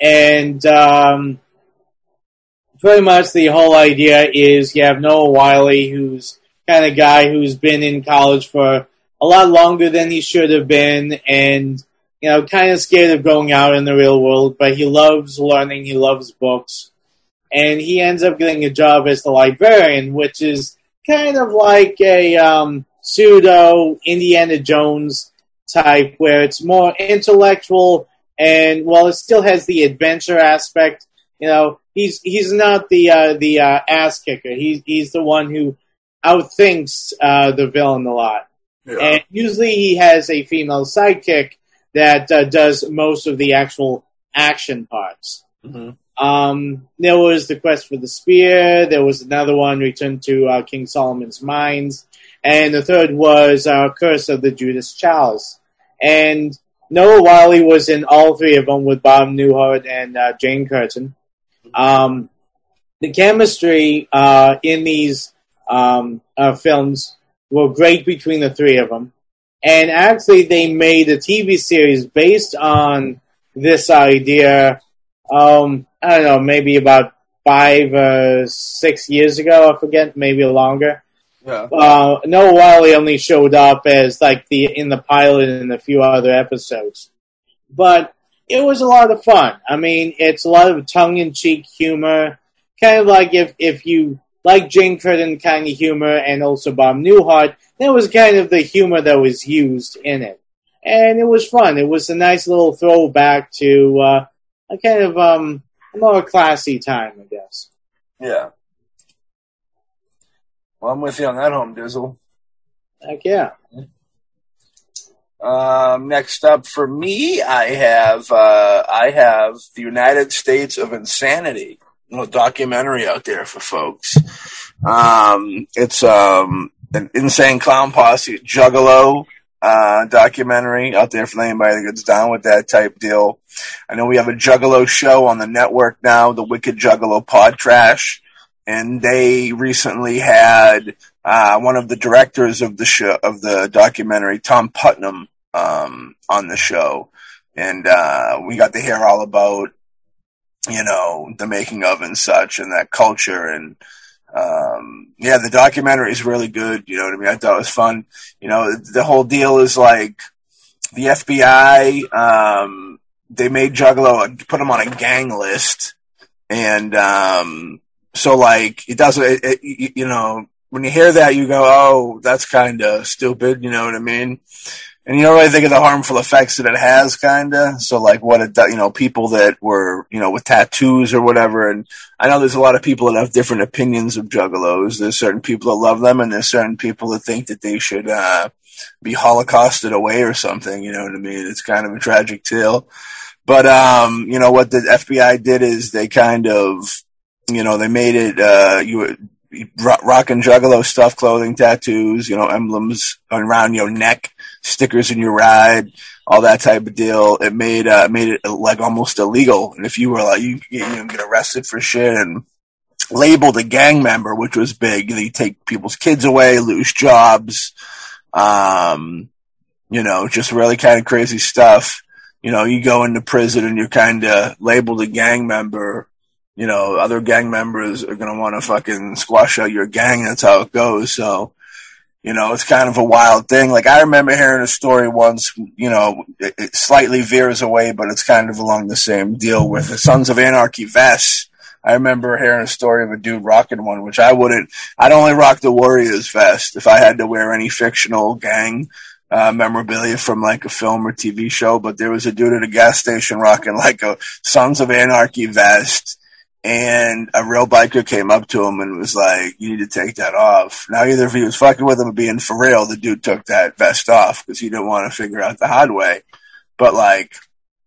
And um, pretty much the whole idea is you have Noah Wyle, who's kind of guy who's been in college for a lot longer than he should have been, and you know, kind of scared of going out in the real world, but he loves learning, he loves books, and he ends up getting a job as the librarian, which is kind of like a um, pseudo Indiana Jones type, where it's more intellectual and while it still has the adventure aspect, you know, he's he's not the uh, the uh, ass kicker. He's he's the one who outthinks uh, the villain a lot. Yeah. And usually he has a female sidekick that uh, does most of the actual action parts. Mm-hmm. Um, there was the quest for the spear. There was another one, Return to uh, King Solomon's Mines, and the third was uh, Curse of the Judas Chalice. And Noah Wyle was in all three of them with Bob Newhart and uh, Jane Curtin. Um, the chemistry uh, in these um, uh, films were great between the three of them. And actually, they made a TV series based on this idea um, I don't know, maybe about five, uh, six years ago. I forget, maybe longer. Yeah. Uh, Noah Wyle only showed up as like the in the pilot and a few other episodes, but it was a lot of fun. I mean, it's a lot of tongue in cheek humor, kind of like if if you like Jane Curtin kind of humor and also Bob Newhart, that was kind of the humor that was used in it, and it was fun. It was a nice little throwback to uh, a kind of um, more classy time, I guess. Yeah. Well, I'm with you on that, home Dizzle. Heck yeah. Um, next up for me, I have uh, I have the United States of Insanity, a little documentary out there for folks. Um, it's um, an insane clown posse, Juggalo, uh, documentary out there for anybody that gets down with that type deal. I know we have a Juggalo show on the network now, the Wicked Juggalo Pod Trash, and they recently had uh, one of the directors of the show of the documentary, Tom Putnam, um, on the show, and uh, we got to hear all about you know the making of and such, and that culture and um, yeah, the documentary is really good. You know what I mean? I thought it was fun. You know, the whole deal is like the FBI, um, they made Juggalo, put him on a gang list. And, um, so like, it doesn't, it, it, you know, when you hear that, you go, oh, that's kind of stupid. You know what I mean? And you don't really think of the harmful effects that it has, kind of. So, like, what it, does, you know, people that were, you know, with tattoos or whatever. And I know there's a lot of people that have different opinions of juggalos. There's certain people that love them, and there's certain people that think that they should uh, be holocausted away or something. You know what I mean? It's kind of a tragic tale. But um, you know what the FBI did is they kind of, you know, they made it uh, you rock and juggalo stuff, clothing, tattoos, you know, emblems around your neck stickers in your ride, all that type of deal. It made uh, made it like almost illegal. And if you were like you, you know, get arrested for shit and labeled a gang member, which was big, they take people's kids away, lose jobs, um, you know, just really kind of crazy stuff. You know, you go into prison and you're kind of labeled a gang member. You know, other gang members are going to want to fucking squash out your gang. That's how it goes. So, you know, it's kind of a wild thing. Like I remember hearing a story once, you know, it, it slightly veers away, but it's kind of along the same deal with the Sons of Anarchy vests. I remember hearing a story of a dude rocking one, which I wouldn't. I'd only rock the Warriors vest if I had to wear any fictional gang uh, memorabilia from like a film or TV show. But there was a dude at a gas station rocking like a Sons of Anarchy vest and a real biker came up to him and was like, "You need to take that off." Now, either if he was fucking with him or being for real, the dude took that vest off because he didn't want to figure out the hard way. But like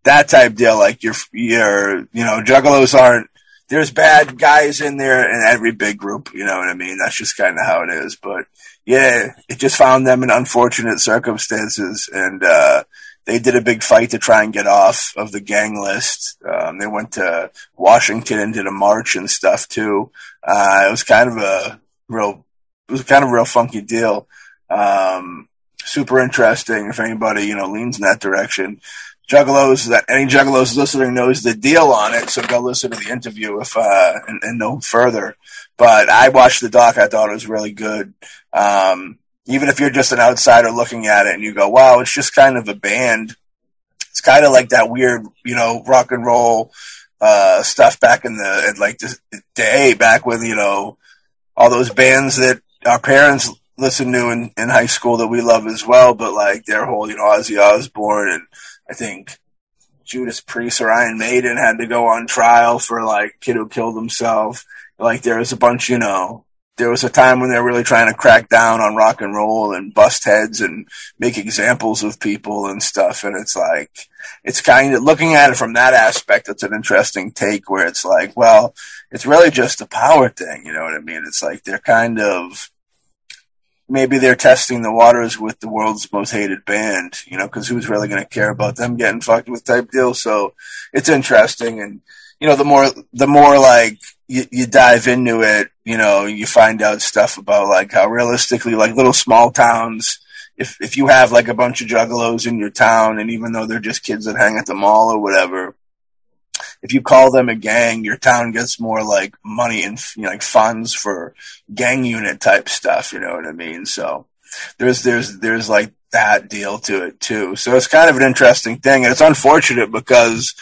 that type deal, like you're, you're, you know, juggalos aren't. There's bad guys in there in every big group. You know what I mean? That's just kind of how it is. But yeah, it just found them in unfortunate circumstances, and uh, they did a big fight to try and get off of the gang list. Um, they went to Washington and did a march and stuff too. Uh, it was kind of a real, it was kind of a real funky deal. Um, super interesting if anybody, you know, leans in that direction. Juggalos that any Juggalos listening knows the deal on it, so go listen to the interview if uh, and, and know further. But I watched the doc; I thought it was really good. Um, even if you're just an outsider looking at it and you go, wow, it's just kind of a band. It's kind of like that weird, you know, rock and roll uh, stuff back in the like the day back when you know all those bands that our parents listened to in, in high school that we love as well. But like their whole, you know, Ozzy Osbourne and I think Judas Priest or Iron Maiden had to go on trial for like kid who killed himself. Like there was a bunch, you know, there was a time when they were really trying to crack down on rock and roll and bust heads and make examples of people and stuff. And it's like, it's kind of looking at it from that aspect. It's an interesting take where it's like, well, it's really just a power thing. You know what I mean? It's like they're kind of, maybe they're testing the waters with the world's most hated band, you know, cause who's really going to care about them getting fucked with type deal. So it's interesting. And, you know, the more, the more like you, you dive into it, you know, you find out stuff about like how realistically, like little small towns, if, if you have like a bunch of juggalos in your town and even though they're just kids that hang at the mall or whatever, if you call them a gang, your town gets more like money and you know, like funds for gang unit type stuff. You know what I mean? So there's, there's, there's like that deal to it too. So it's kind of an interesting thing. And it's unfortunate because,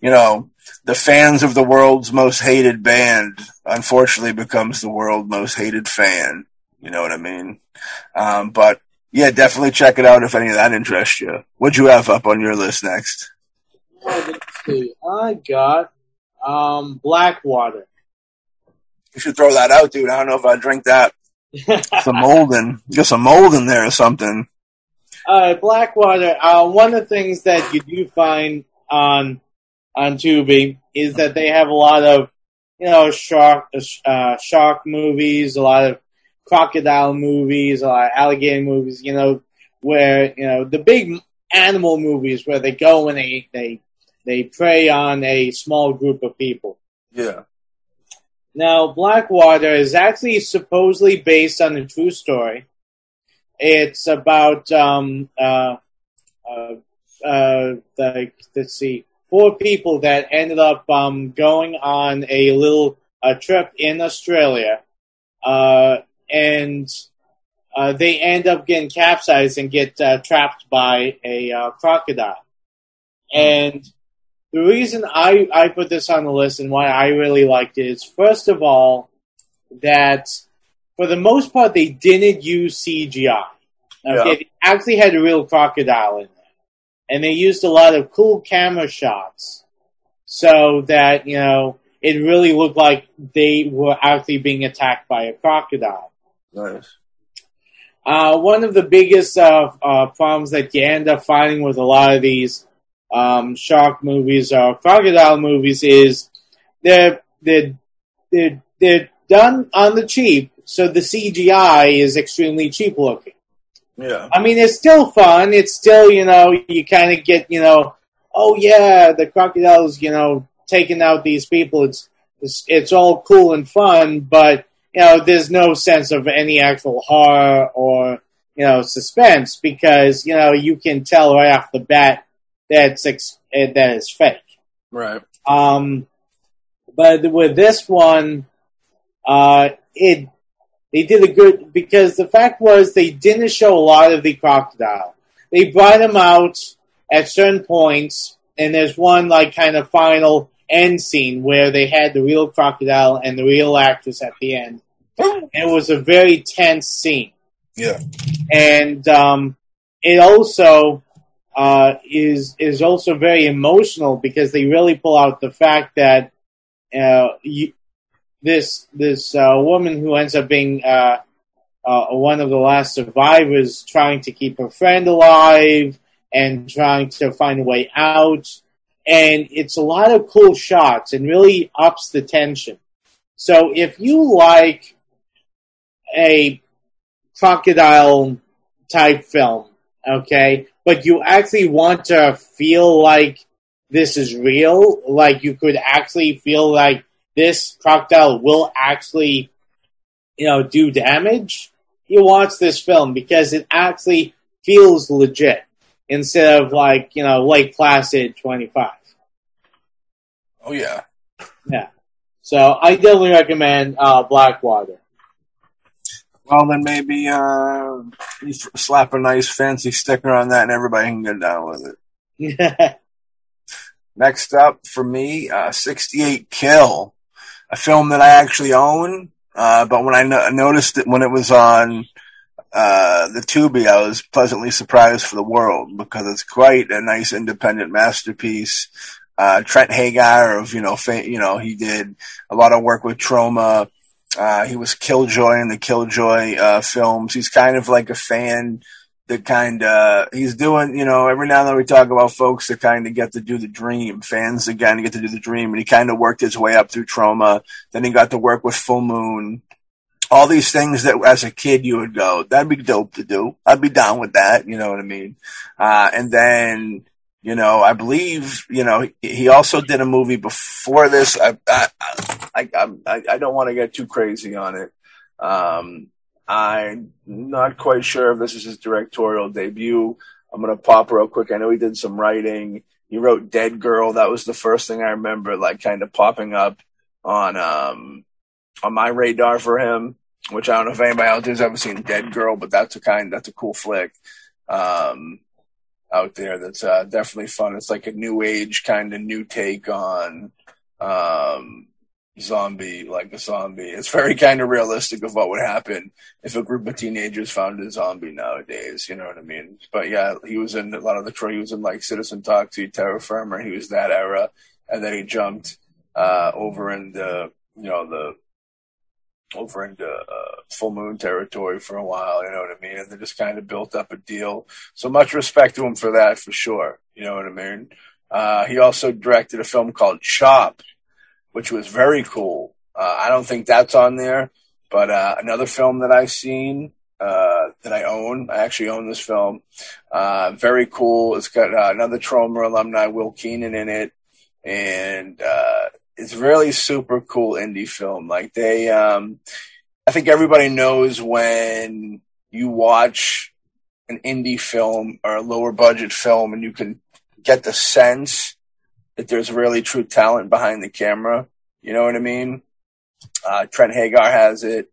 you know, the fans of the world's most hated band unfortunately becomes the world's most hated fan. You know what I mean? Um, but yeah, definitely check it out if any of that interests you. What'd you have up on your list next? let's see. I got um, Blackwater. You should throw that out, dude. I don't know if I drink that. [LAUGHS] some mold in, get some mold in there or something. Uh, Blackwater. Uh, one of the things that you do find on on Tubi is that they have a lot of, you know, shark, uh, shark movies, a lot of crocodile movies, a lot of alligator movies, you know, where you know the big animal movies where they go and they they they prey on a small group of people. Yeah. Now, Blackwater is actually supposedly based on a true story. It's about um, uh, uh, uh, like let's see, four people that ended up um, going on a little uh, trip in Australia, uh, and uh, they end up getting capsized and get uh, trapped by a uh, crocodile. And the reason I, I put this on the list and why I really liked it is, first of all, that for the most part they didn't use CGI. Okay, Yeah. they actually had a real crocodile in and they used a lot of cool camera shots, so that you know it really looked like they were actually being attacked by a crocodile. Nice. Uh, one of the biggest uh, uh, problems that you end up finding with a lot of these um, shark movies or crocodile movies is they're they're they're, they're done on the cheap, so the CGI is extremely cheap looking. Yeah. I mean, it's still fun. It's still, you know, you kind of get, you know, oh yeah, the crocodiles, you know, taking out these people. It's, it's it's all cool and fun, but you know, there's no sense of any actual horror or you know suspense because you know you can tell right off the bat that's ex- that is fake. Right. Um, but with this one, uh, it they did a good because the fact was they didn't show a lot of the crocodile. They brought him out at certain points, and there's one like kind of final end scene where they had the real crocodile and the real actress at the end. And it was a very tense scene Yeah. and um, it also uh, is is also very emotional because they really pull out the fact that uh, you, this this uh, woman who ends up being uh, uh, one of the last survivors, trying to keep her friend alive and trying to find a way out, and it's a lot of cool shots and really ups the tension. So if you like a crocodile type film, okay? But you actually want to feel like this is real, like you could actually feel like this crocodile will actually, you know, do damage. You watch this film because it actually feels legit instead of like, you know, Lake Placid 25. Oh yeah. Yeah. So I definitely recommend uh, Blackwater. Well, then maybe uh, you slap a nice fancy sticker on that, and everybody can get down with it. yeah. [LAUGHS] Next up for me, uh, 68 Kill, a film that I actually own. Uh, but when I no- noticed it when it was on uh, the Tubi, I was pleasantly surprised for the world because it's quite a nice independent masterpiece. Uh, Trent Haaga of you know, fa- you know, he did a lot of work with Troma. Uh, he was Killjoy in the Killjoy uh, films. He's kind of like a fan that kind of he's doing. You know, every now and then we talk about folks that kind of get to do the dream. Fans that kind of get to do the dream, and he kind of worked his way up through Troma. Then he got to work with Full Moon. All these things that as a kid you would go, that'd be dope to do. I'd be down with that. You know what I mean? Uh, and then you know, I believe, you know, he, he also did a movie before this. I, I, I, I, I don't want to get too crazy on it. Um, I'm not quite sure if this is his directorial debut. I'm to pop real quick. I know he did some writing. He wrote Dead Girl. That was the first thing I remember, like kind of popping up on, um, on my radar for him, which I don't know if anybody else has ever seen Dead Girl, but that's a kind, that's a cool flick. Um, out there that's uh, definitely fun. It's like a new age kind of new take on um, zombie, like a zombie. It's very kind of realistic of what would happen if a group of teenagers found a zombie nowadays. You know what I mean? But yeah, he was in a lot of the Troy. He was in like Citizen Toxie, Terror Firmer. He was that era, and then he jumped uh, over into you know the over into uh, full moon territory for a while, you know what I mean? And they just kind of built up a deal. So much respect to him for that, for sure. You know what I mean? Uh, he also directed a film called Chop, which was very cool. Uh, I don't think that's on there, but uh, another film that I've seen uh, that I own. I actually own this film. Uh, very cool. It's got uh, another Troma alumni, Will Keenan, in it, and uh, it's really super cool indie film. Like they, um, I think everybody knows when you watch an indie film or a lower budget film, and you can get the sense that there's really true talent behind the camera. You know what I mean? Uh, Trent Haaga has it.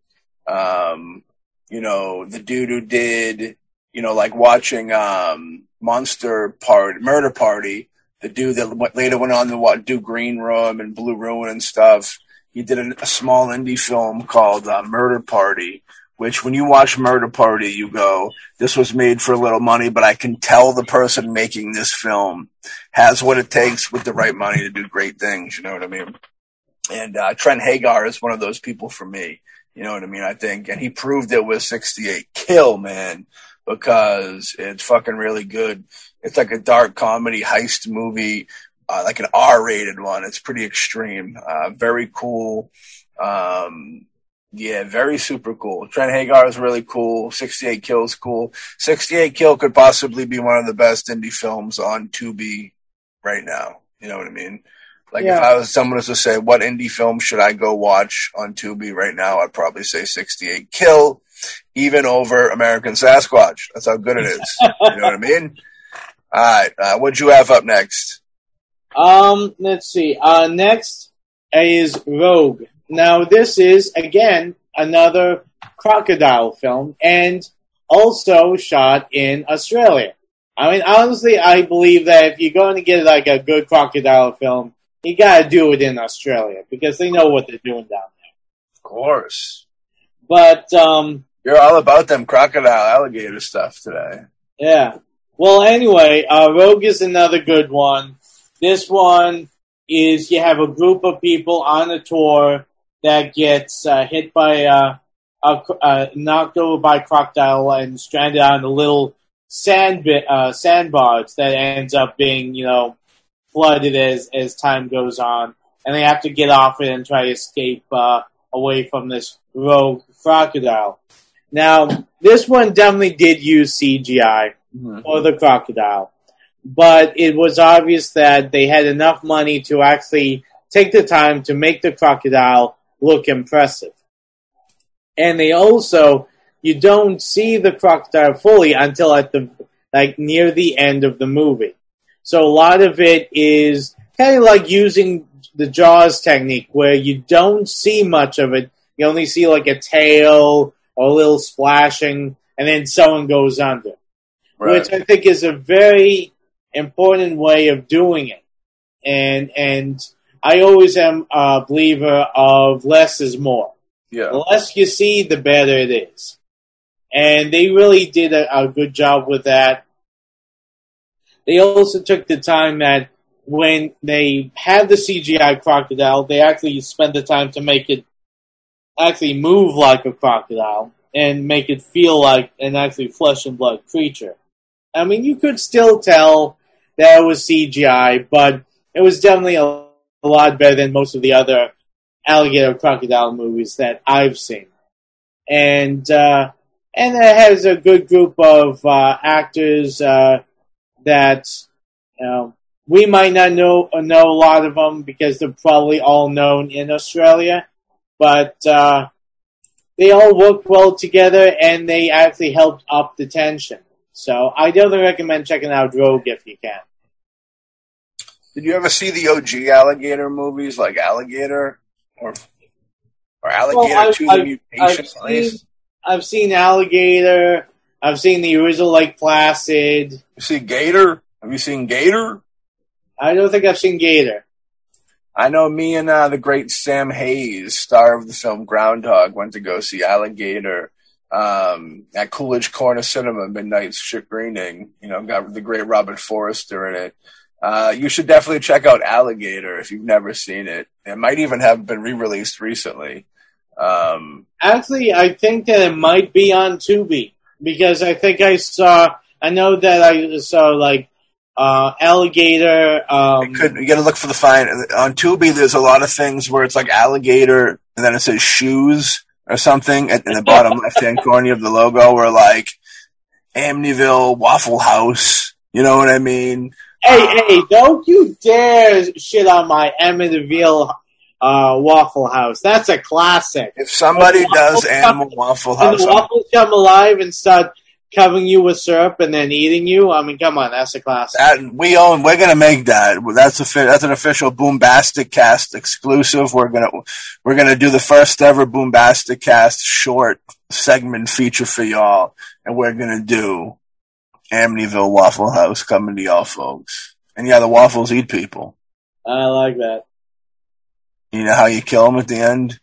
Um, you know, the dude who did, you know, like watching um, Monster Part Murder Party, the dude that later went on to what, do Green Room and Blue Ruin and stuff. He did a, a small indie film called uh, Murder Party, which when you watch Murder Party, you go, this was made for a little money, but I can tell the person making this film has what it takes with the right money to do great things. You know what I mean? And uh, Trent Haaga is one of those people for me. You know what I mean? I think, and he proved it with 68 Kill, man, because it's fucking really good. It's like a dark comedy heist movie, uh, like an R-rated one. It's pretty extreme, uh, very cool. Um, yeah, very super cool. Trent Haaga is really cool. 68 Kill is cool. 68 Kill could possibly be one of the best indie films on Tubi right now. You know what I mean? Like yeah. if I was someone was to say, what indie film should I go watch on Tubi right now? I'd probably say 68 Kill, even over American Sasquatch. That's how good it is. [LAUGHS] you know what I mean? All right. Uh, what'd you have up next? Um, let's see. Uh, next is Rogue. Now this is again another crocodile film and also shot in Australia. I mean, honestly, I believe that if you're going to get like a good crocodile film, you got to do it in Australia because they know what they're doing down there. Of course. But um, you're all about them crocodile alligator stuff today. Yeah. Well, anyway, uh, Rogue is another good one. This one is you have a group of people on a tour that gets uh, hit by uh, a, uh, knocked over by a crocodile and stranded on a little sand bit, uh, sandbars that ends up being you know flooded as as time goes on, and they have to get off it and try to escape uh, away from this rogue crocodile. Now, this one definitely did use CGI mm-hmm. for the crocodile, but it was obvious that they had enough money to actually take the time to make the crocodile look impressive. And they also, you don't see the crocodile fully until at the, like near the end of the movie. So a lot of it is kind of like using the Jaws technique where you don't see much of it. You only see like a tail or a little splashing and then someone goes under. Right. Which I think is a very important way of doing it. And, and I always am a believer of less is more. Yeah. The less you see, the better it is. And they really did a, a good job with that. They also took the time that when they had the CGI crocodile, they actually spent the time to make it actually move like a crocodile and make it feel like an actually flesh and blood creature. I mean, you could still tell that it was CGI, but it was definitely a a lot better than most of the other alligator crocodile movies that I've seen. And uh, and it has a good group of uh, actors uh, that you know, we might not know know a lot of them because they're probably all known in Australia, but uh, they all work well together and they actually helped up the tension. So I definitely recommend checking out Rogue if you can. Did you ever see the OG alligator movies like Alligator or or Alligator well, to the Mutation? I've seen, I've seen Alligator. I've seen the original Lake Placid. You see Gator? Have you seen Gator? I don't think I've seen Gator. I know me and uh, the great Sam Hayes, star of the film Groundhog, went to go see Alligator um, at Coolidge Corner Cinema, midnight screening. You know, got the great Robert Forster in it. Uh, you should definitely check out Alligator if you've never seen it. It might even have been re-released recently. Um, Actually, I think that it might be on Tubi because I think I saw. I know that I saw like uh, Alligator. Um, could, you got to look for the fine on Tubi. There's a lot of things where it's like Alligator, and then it says shoes, or something at, in the bottom [LAUGHS] left hand corner of the logo were like Amityville Waffle House. You know what I mean? Hey, hey, don't you dare shit on my Amityville uh, Waffle House. That's a classic. If somebody does Animal Waffle House, the waffles come alive and start covering you with syrup and then eating you, I mean, come on, that's a classic. that we own. We're gonna make that. That's a that's an official Boombastic Cast exclusive. We're gonna we're gonna do the first ever Boombastic Cast short segment feature for y'all, and we're gonna do Amityville Waffle House coming to y'all folks. And yeah, the waffles eat people. I like that. You know how you kill them at the end?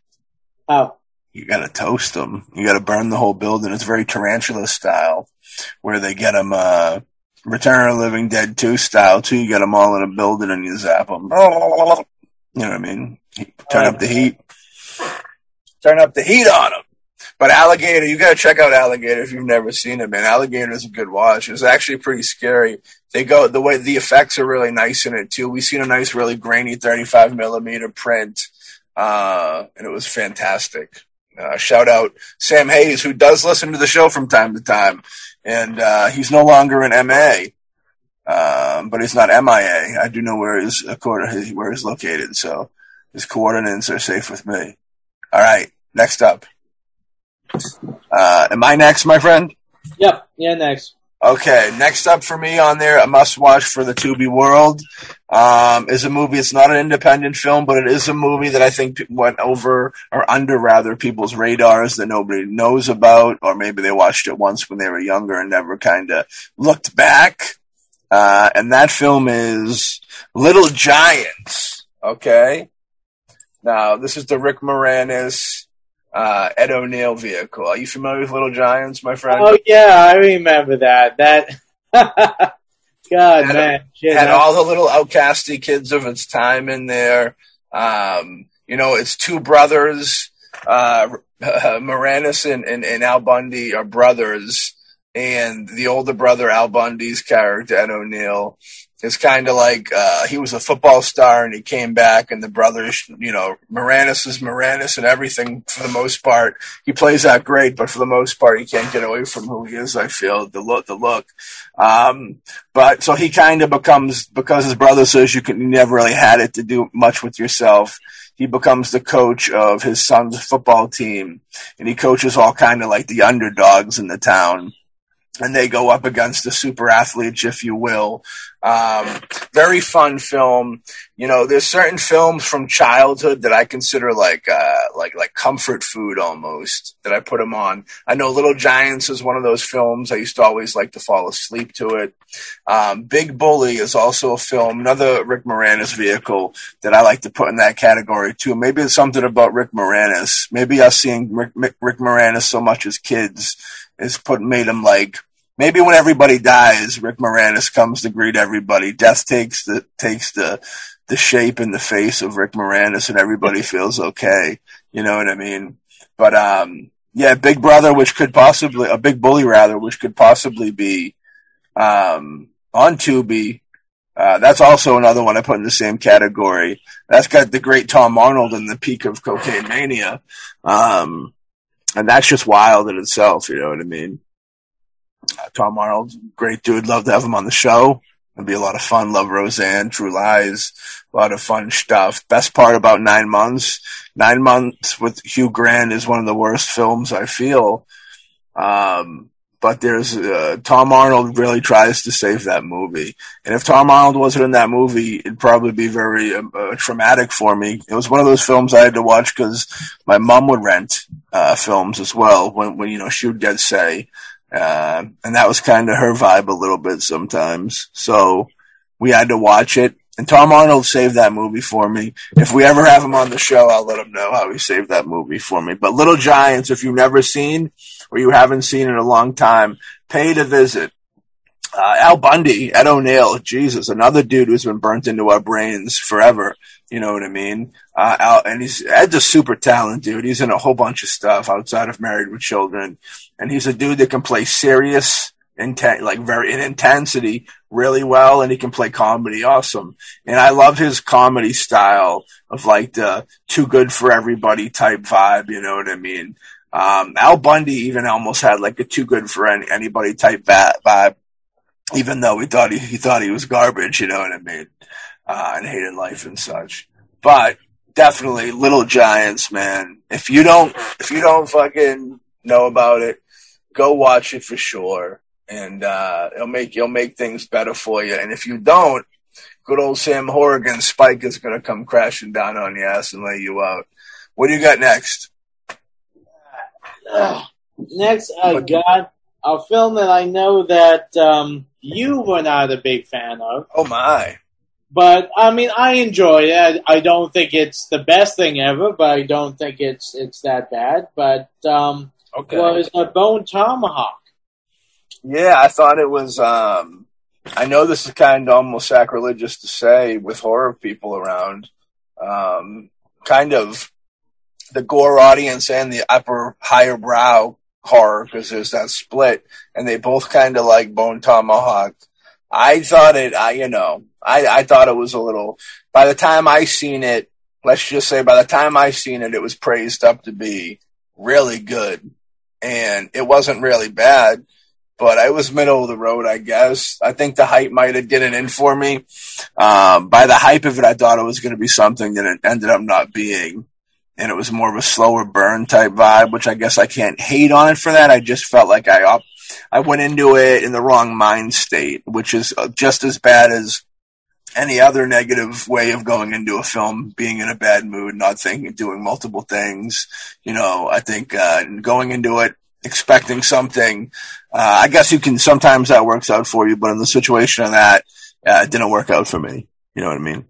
How? You gotta toast them. You gotta burn the whole building. It's very tarantula style, where they get them, uh, Return of the Living Dead 2 style too. You get them all in a building and you zap them. You know what I mean? Turn up the heat. Turn up the heat on them. But Alligator, you gotta check out Alligator if you've never seen it, man. Alligator is a good watch. It's actually pretty scary. They go, the way, the effects are really nice in it too. We've seen a nice, really grainy 35 millimeter print. Uh, and it was fantastic. Uh, shout out Sam Hayes, who does listen to the show from time to time. And, uh, he's no longer in MA. Um, but he's not MIA. I do know where his, uh, where he's located. So his coordinates are safe with me. All right. Next up. Uh, am I next, my friend? Yep. Yeah. Next. Okay, next up for me on there, a must watch for the Tubi world, um, is a movie. It's not an independent film, but it is a movie that I think went over or under rather people's radars that nobody knows about, or maybe they watched it once when they were younger and never kind of looked back. Uh, and that film is Little Giants. Okay. Now, this is the Rick Moranis, uh, Ed O'Neill vehicle. Are you familiar with Little Giants, my friend? Oh yeah, I remember that. That. [LAUGHS] God Had a- man, shit, had all the little outcasty kids of its time in there. Um, you know, it's two brothers, uh, [LAUGHS] Moranis and, and, and Al Bundy are brothers, and the older brother, Al Bundy's character, Ed O'Neill, is kind of like uh, he was a football star and he came back, and the brothers, you know, Moranis is Moranis and everything for the most part. He plays that great, but for the most part, he can't get away from who he is. I feel the look, the look. Um, but so he kind of becomes because his brother says you can you never really had it to do much with yourself. He becomes the coach of his son's football team, and he coaches all kind of like the underdogs in the town. And they go up against the super athletes, if you will. Um, very fun film. You know, there's certain films from childhood that I consider like, uh, like, like comfort food almost that I put them on. I know Little Giants is one of those films. I used to always like to fall asleep to it. Um, Big Bully is also a film, another Rick Moranis vehicle that I like to put in that category too. Maybe it's something about Rick Moranis. Maybe us seeing Rick, Rick, Moranis so much as kids is put made him like maybe when everybody dies, Rick Moranis comes to greet everybody. Death takes the takes the the shape and the face of Rick Moranis, and everybody [LAUGHS] feels okay. You know what I mean? But um, yeah, Big Brother, which could possibly a Big Bully rather, which could possibly be um, on Tubi. Uh, that's also another one I put in the same category. That's got the great Tom Arnold in the peak of cocaine mania. Um, and that's just wild in itself, you know what I mean? Uh, Tom Arnold, great dude. Love to have him on the show. It'd be a lot of fun. Love Roseanne, True Lies, a lot of fun stuff. Best part about Nine Months, Nine Months with Hugh Grant is one of the worst films I feel. Um, but there's uh, Tom Arnold really tries to save that movie, and if Tom Arnold wasn't in that movie, it'd probably be very uh, uh, traumatic for me. It was one of those films I had to watch because my mom would rent uh, films as well when when you know she would get say. Uh, and that was kind of her vibe a little bit sometimes. So we had to watch it. And Tom Arnold saved that movie for me. If we ever have him on the show, I'll let him know how he saved that movie for me. But Little Giants, if you've never seen or you haven't seen in a long time, pay to visit. Uh, Al Bundy, Ed O'Neill, Jesus, another dude who's been burnt into our brains forever. You know what I mean? Uh, Al, and he's Ed's a super talent dude. He's in a whole bunch of stuff outside of Married with Children, and he's a dude that can play serious, intent, like very in intensity, really well, and he can play comedy awesome. And I love his comedy style of like the too good for everybody type vibe. You know what I mean? Um, Al Bundy even almost had like a too good for any, anybody type vibe, even though he thought he, he thought he was garbage, you know what I mean? Uh, and hated life and such. But definitely Little Giants, man. If you don't, if you don't fucking know about it, go watch it for sure. And, uh, it'll make, it'll make things better for you. And if you don't, good old Sam Horrigan Spike is going to come crashing down on your ass and lay you out. What do you got next? Uh, next, I got a film that I know that um, you were not a big fan of. Oh my! But I mean, I enjoy it. I don't think it's the best thing ever, but I don't think it's it's that bad. But um, okay, was a Bone Tomahawk. Yeah, I thought it was. Um, I know this is kind of almost sacrilegious to say with horror people around. Um, kind of the gore audience and the upper higher brow horror because there's that split, and they both kind of like Bone Tomahawk. I thought it, I you know, I I thought it was a little. By the time I seen it, let's just say by the time I seen it, it was praised up to be really good, and it wasn't really bad. But I was middle of the road, I guess. I think the hype might have did it in for me. Um, by the hype of it, I thought it was going to be something that it ended up not being and it was more of a slower burn type vibe, which I guess I can't hate on it for that. I just felt like I up, I went into it in the wrong mind state, which is uh, just as bad as any other negative way of going into a film, being in a bad mood, not thinking, doing multiple things. You know, I think uh, going into it expecting something, uh, I guess you can sometimes that works out for you, but in the situation of that, uh, it didn't work out for me. You know what I mean?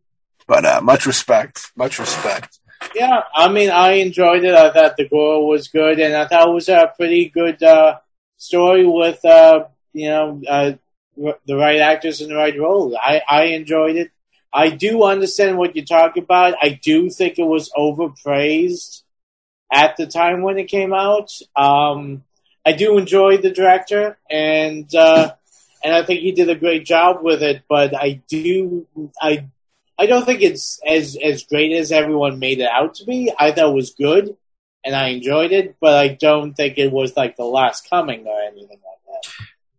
But uh, much respect, much respect. Yeah, I mean, I enjoyed it. I thought the gore was good, and I thought it was a pretty good uh, story with, uh, you know, uh, the right actors in the right roles. I, I enjoyed it. I do understand what you're talking about. I do think it was overpraised at the time when it came out. Um, I do enjoy the director, and uh, and I think he did a great job with it. But I do, I I don't think it's as as great as everyone made it out to be. I thought it was good, and I enjoyed it, but I don't think it was like the last coming or anything like that.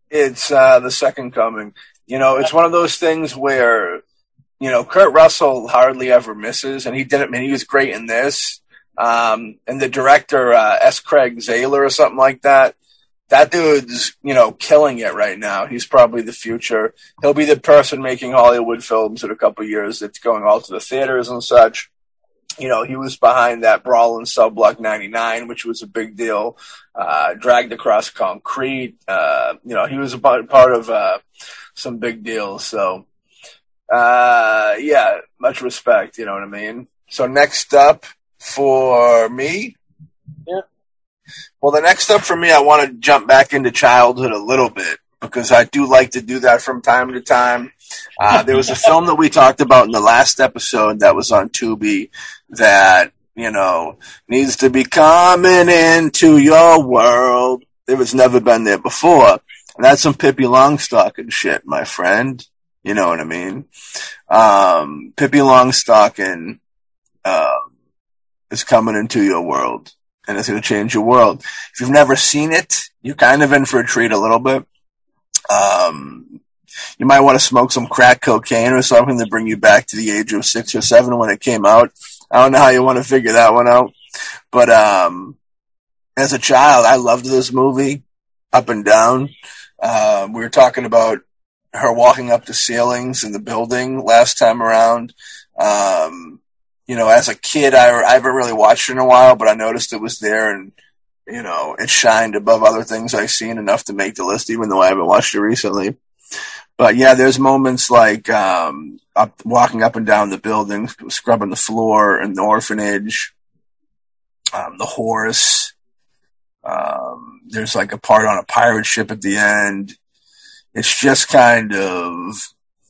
It's uh, the second coming. You know, it's one of those things where you know Kurt Russell hardly ever misses, and he did it. Mean, he was great in this. Um, and the director uh, S. Craig Zahler or something like that that dude's, you know, killing it right now. He's probably the future. He'll be the person making Hollywood films in a couple years that's going all to the theaters and such. You know, he was behind that Brawl in Cell Block 99, which was a big deal. Uh, dragged across concrete. Uh, you know, he was a part of, uh, some big deals. So, uh, yeah, much respect. You know what I mean? So next up for me, well, the next step for me, I want to jump back into childhood a little bit because I do like to do that from time to time. Uh, there was a film that we talked about in the last episode that was on Tubi that, you know, needs to be coming into your world. It was never been there before. And that's some Pippi Longstocking shit, my friend. You know what I mean? Um, Pippi Longstocking, uh, is coming into your world and it's going to change your world. If you've never seen it, you're kind of in for a treat a little bit. Um, you might want to smoke some crack cocaine or something to bring you back to the age of six or seven when it came out. I don't know how you want to figure that one out, but um, as a child, I loved this movie up and down. Uh, we were talking about her walking up the ceilings in the building last time around. Um, you know, as a kid, I, I haven't really watched it in a while, but I noticed it was there and, you know, it shined above other things I've seen enough to make the list, even though I haven't watched it recently. But yeah, there's moments like, um, up, walking up and down the building, scrubbing the floor in the orphanage, um, the horse. Um, there's like a part on a pirate ship at the end. It's just kind of,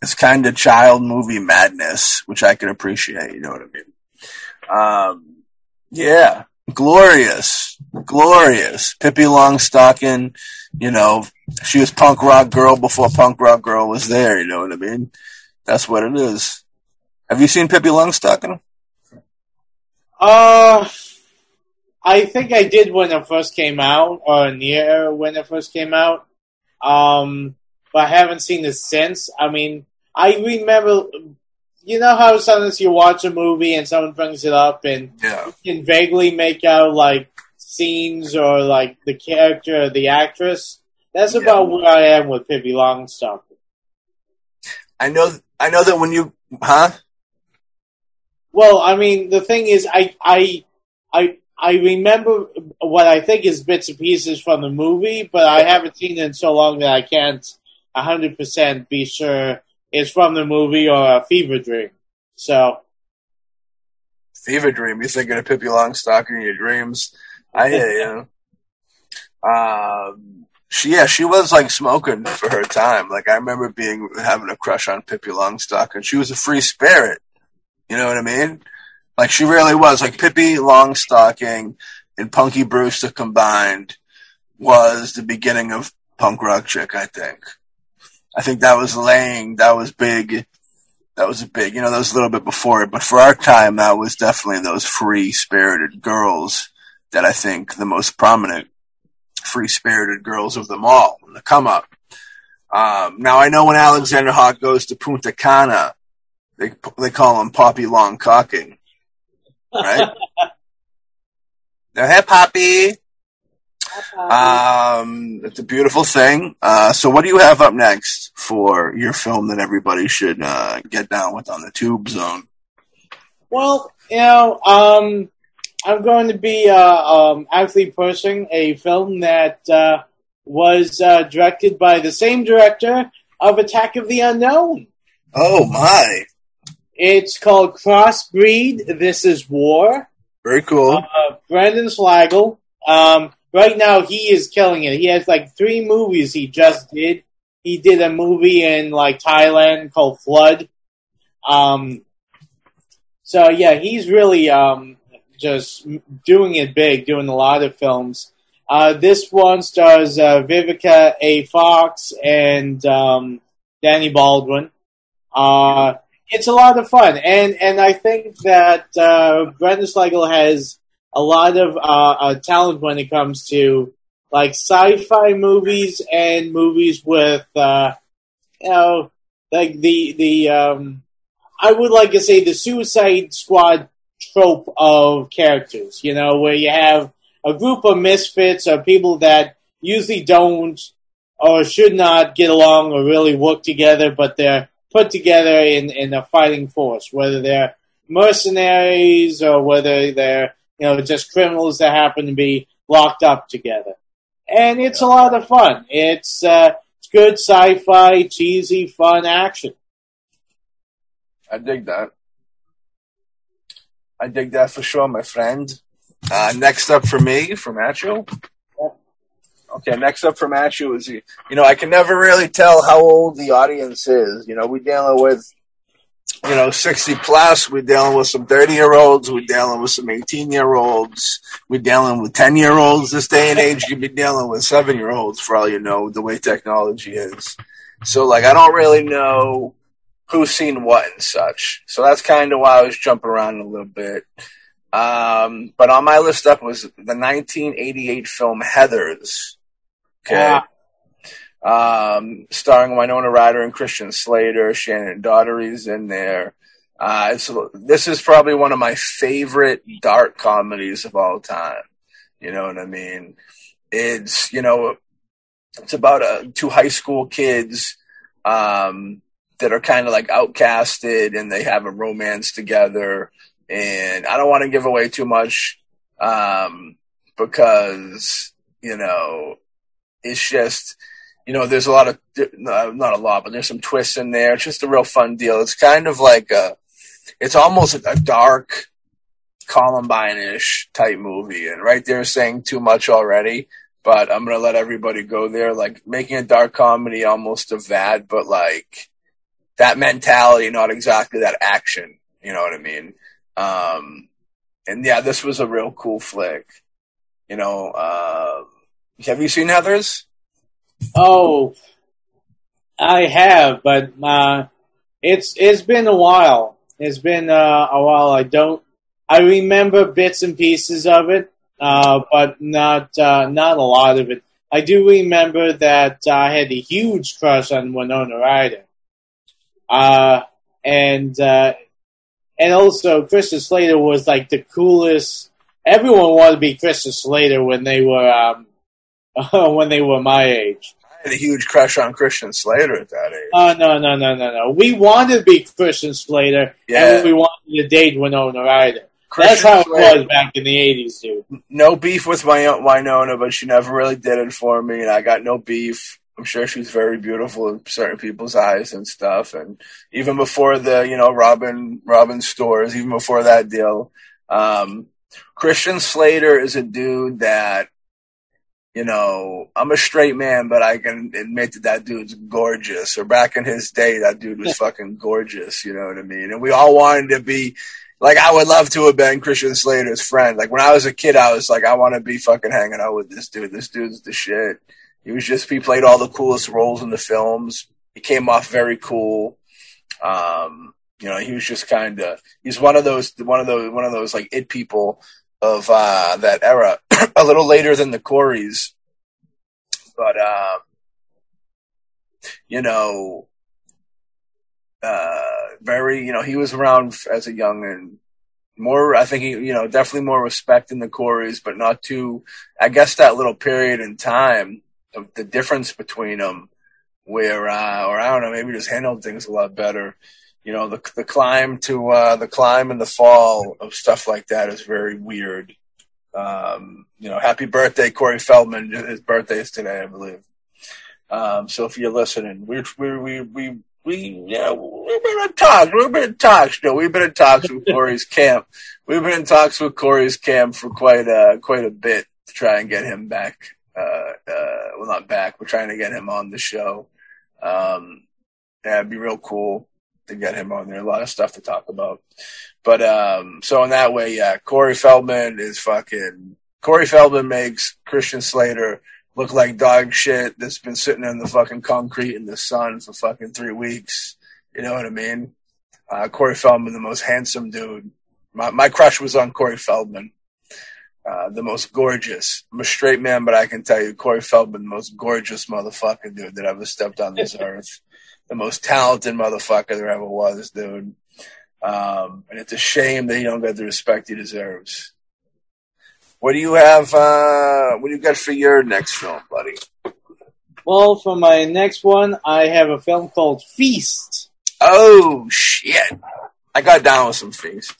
it's kind of child movie madness, which I can appreciate. You know what I mean? Um, yeah, glorious, glorious. Pippi Longstocking, you know, she was punk rock girl before punk rock girl was there. You know what I mean? That's what it is. Have you seen Pippi Longstocking? Uh, I think I did when it first came out, or near when it first came out. Um, but I haven't seen it since. I mean, I remember, you know how sometimes you watch a movie and someone brings it up and Yeah. you can vaguely make out like scenes or like the character or the actress. That's Yeah. about where I am with Pippi Longstocking. I know. I know that when you, huh? Well, I mean, the thing is, I, I, I, I remember what I think is bits and pieces from the movie, but I haven't seen it in so long that I can't hundred percent be sure it's from the movie or a fever dream. So, Fever dream. You're thinking of Pippi Longstocking in your dreams. I hear you. [LAUGHS] Um, she yeah, she was like smoking for her time. Like I remember being having a crush on Pippi Longstocking. She was a free spirit. You know what I mean? Like she really was. Like Pippi Longstocking and Punky Brewster combined was the beginning of punk rock chick. I think. I think that was laying. That was big. That was a big. You know, that was a little bit before it, but for our time, that was definitely those free spirited girls that I think the most prominent free spirited girls of them all in the come up. Um, now I know when Alexander Hawk goes to Punta Cana, they they call him Poppy Long Cocking, right? [LAUGHS] Now, hey, Poppy. Um, it's a beautiful thing. Uh, so what do you have up next for your film that everybody should uh, get down with on the Tube Zone? well, you know, um, I'm going to be uh, um, actually pushing a film that uh, was uh, directed by the same director of Attack of the Unknown. Oh my, It's called Crossbreed. This is War. very cool. Uh, Brandon Slagle. Um, right now, he is killing it. He has like three movies he just did. He did a movie in like Thailand called Flood. Um, so yeah, he's really um, just doing it big, doing a lot of films. Uh, this one stars uh, Vivica A. Fox and um, Danny Baldwin. Uh, it's a lot of fun, and and I think that uh, Brandon Slagle has a lot of uh, uh, talent when it comes to like sci-fi movies and movies with uh, you know like the the um, I would like to say the Suicide Squad trope of characters. You know, where you have a group of misfits or people that usually don't or should not get along or really work together, but they're put together in, in a fighting force, whether they're mercenaries or whether they're, you know, just criminals that happen to be locked up together. And it's a lot of fun. It's, uh, it's good sci-fi, cheesy, fun action. I dig that. I dig that for sure, my friend. Uh, next up for me, for Macho. Okay, next up for Macho is, you know, I can never really tell how old the audience is. You know, we're dealing with, you know, 60 plus, we're dealing with some 30 year olds, we're dealing with some 18 year olds, we're dealing with 10 year olds. This day and age, you'd be dealing with seven year olds for all you know, the way technology is. So, like, I don't really know who's seen what and such. So that's kind of why I was jumping around a little bit. Um, but on my list up was the 1988 film Heathers. Okay. Um, starring Winona Ryder and Christian Slater. Shannen Doherty's in there. Uh, so this is probably one of my favorite dark comedies of all time. You know what I mean? It's, you know, it's about uh, two high school kids, um, that are kind of like outcasted and they have a romance together. And I don't want to give away too much, um, because, you know, it's just, you know, there's a lot of, not a lot, but there's some twists in there. It's just a real fun deal. It's kind of like a, it's almost a dark Columbine-ish type movie. And right there saying too much already, but I'm to let everybody go there. Like making a dark comedy almost of that, but like that mentality, not exactly that action. You know what I mean? Um, and yeah, this was a real cool flick. You know, uh, have you seen Heathers? Oh, I have, but uh, it's it's been a while. It's been uh, a while. I don't. I remember bits and pieces of it, uh, but not uh, not a lot of it. I do remember that I had a huge crush on Winona Ryder, uh, and uh, and also Christian Slater was like the coolest. Everyone wanted to be Christian Slater when they were um, [LAUGHS] when they were my age. I had a huge crush on Christian Slater at that age. Oh no no no no no! We wanted to be Christian Slater, Yeah. and we wanted to date Winona Ryder. Christian That's how it Slater- was back in the eighties, dude. no beef with my Winona, but she never really did it for me, and I got no beef. I'm sure she's very beautiful in certain people's eyes and stuff. And even before the, you know, Robin Robin stores, even before that deal, um, Christian Slater is a dude that, you know, I'm a straight man, but I can admit that that dude's gorgeous. Or back in his day, that dude was fucking gorgeous. You know what I mean? And we all wanted to be like I would love to have been Christian Slater's friend. Like when I was a kid, I was like, I want to be fucking hanging out with this dude. This dude's the shit. He was just he played all the coolest roles in the films. He came off very cool. Um, you know, he was just kind of he's one of those one of those one of those like it people of uh, that era. [CLEARS THROAT] a little later than the Coreys, but um, you know, uh, very, you know, he was around as a young and more, I think, he, you know, definitely more respect in the Coreys, but not too, I guess that little period in time of the difference between them where, uh, or I don't know, maybe just handled things a lot better. You know, the, the climb to, uh, the climb and the fall of stuff like that is very weird. Um, you know, happy birthday, Corey Feldman. His birthday is today, I believe. Um, so if you're listening, we we we we we yeah we've been in talks. We've been in talks. No, we've been in talks with Corey's camp. We've been in talks with Corey's camp for quite a quite a bit to try and get him back. Uh, uh, well, not back. We're trying to get him on the show. Um, it'd be real cool to get him on there. A lot of stuff to talk about. But um, so in that way, yeah, Corey Feldman is fucking. Corey Feldman makes Christian Slater look like dog shit that's been sitting in the fucking concrete in the sun for fucking three weeks. You know what I mean? Uh, Corey Feldman, the most handsome dude. My, my crush was on Corey Feldman. Uh, the most gorgeous. I'm a straight man, but I can tell you, Corey Feldman, the most gorgeous motherfucker, dude, that ever stepped on this [LAUGHS] earth. The most talented motherfucker there ever was, dude. Um, and it's a shame that he don't get the respect he deserves. What do you have? Uh, what do you got for your next film, buddy? Well, for my next one, I have a film called Feast. Oh shit! I got down with some Feast.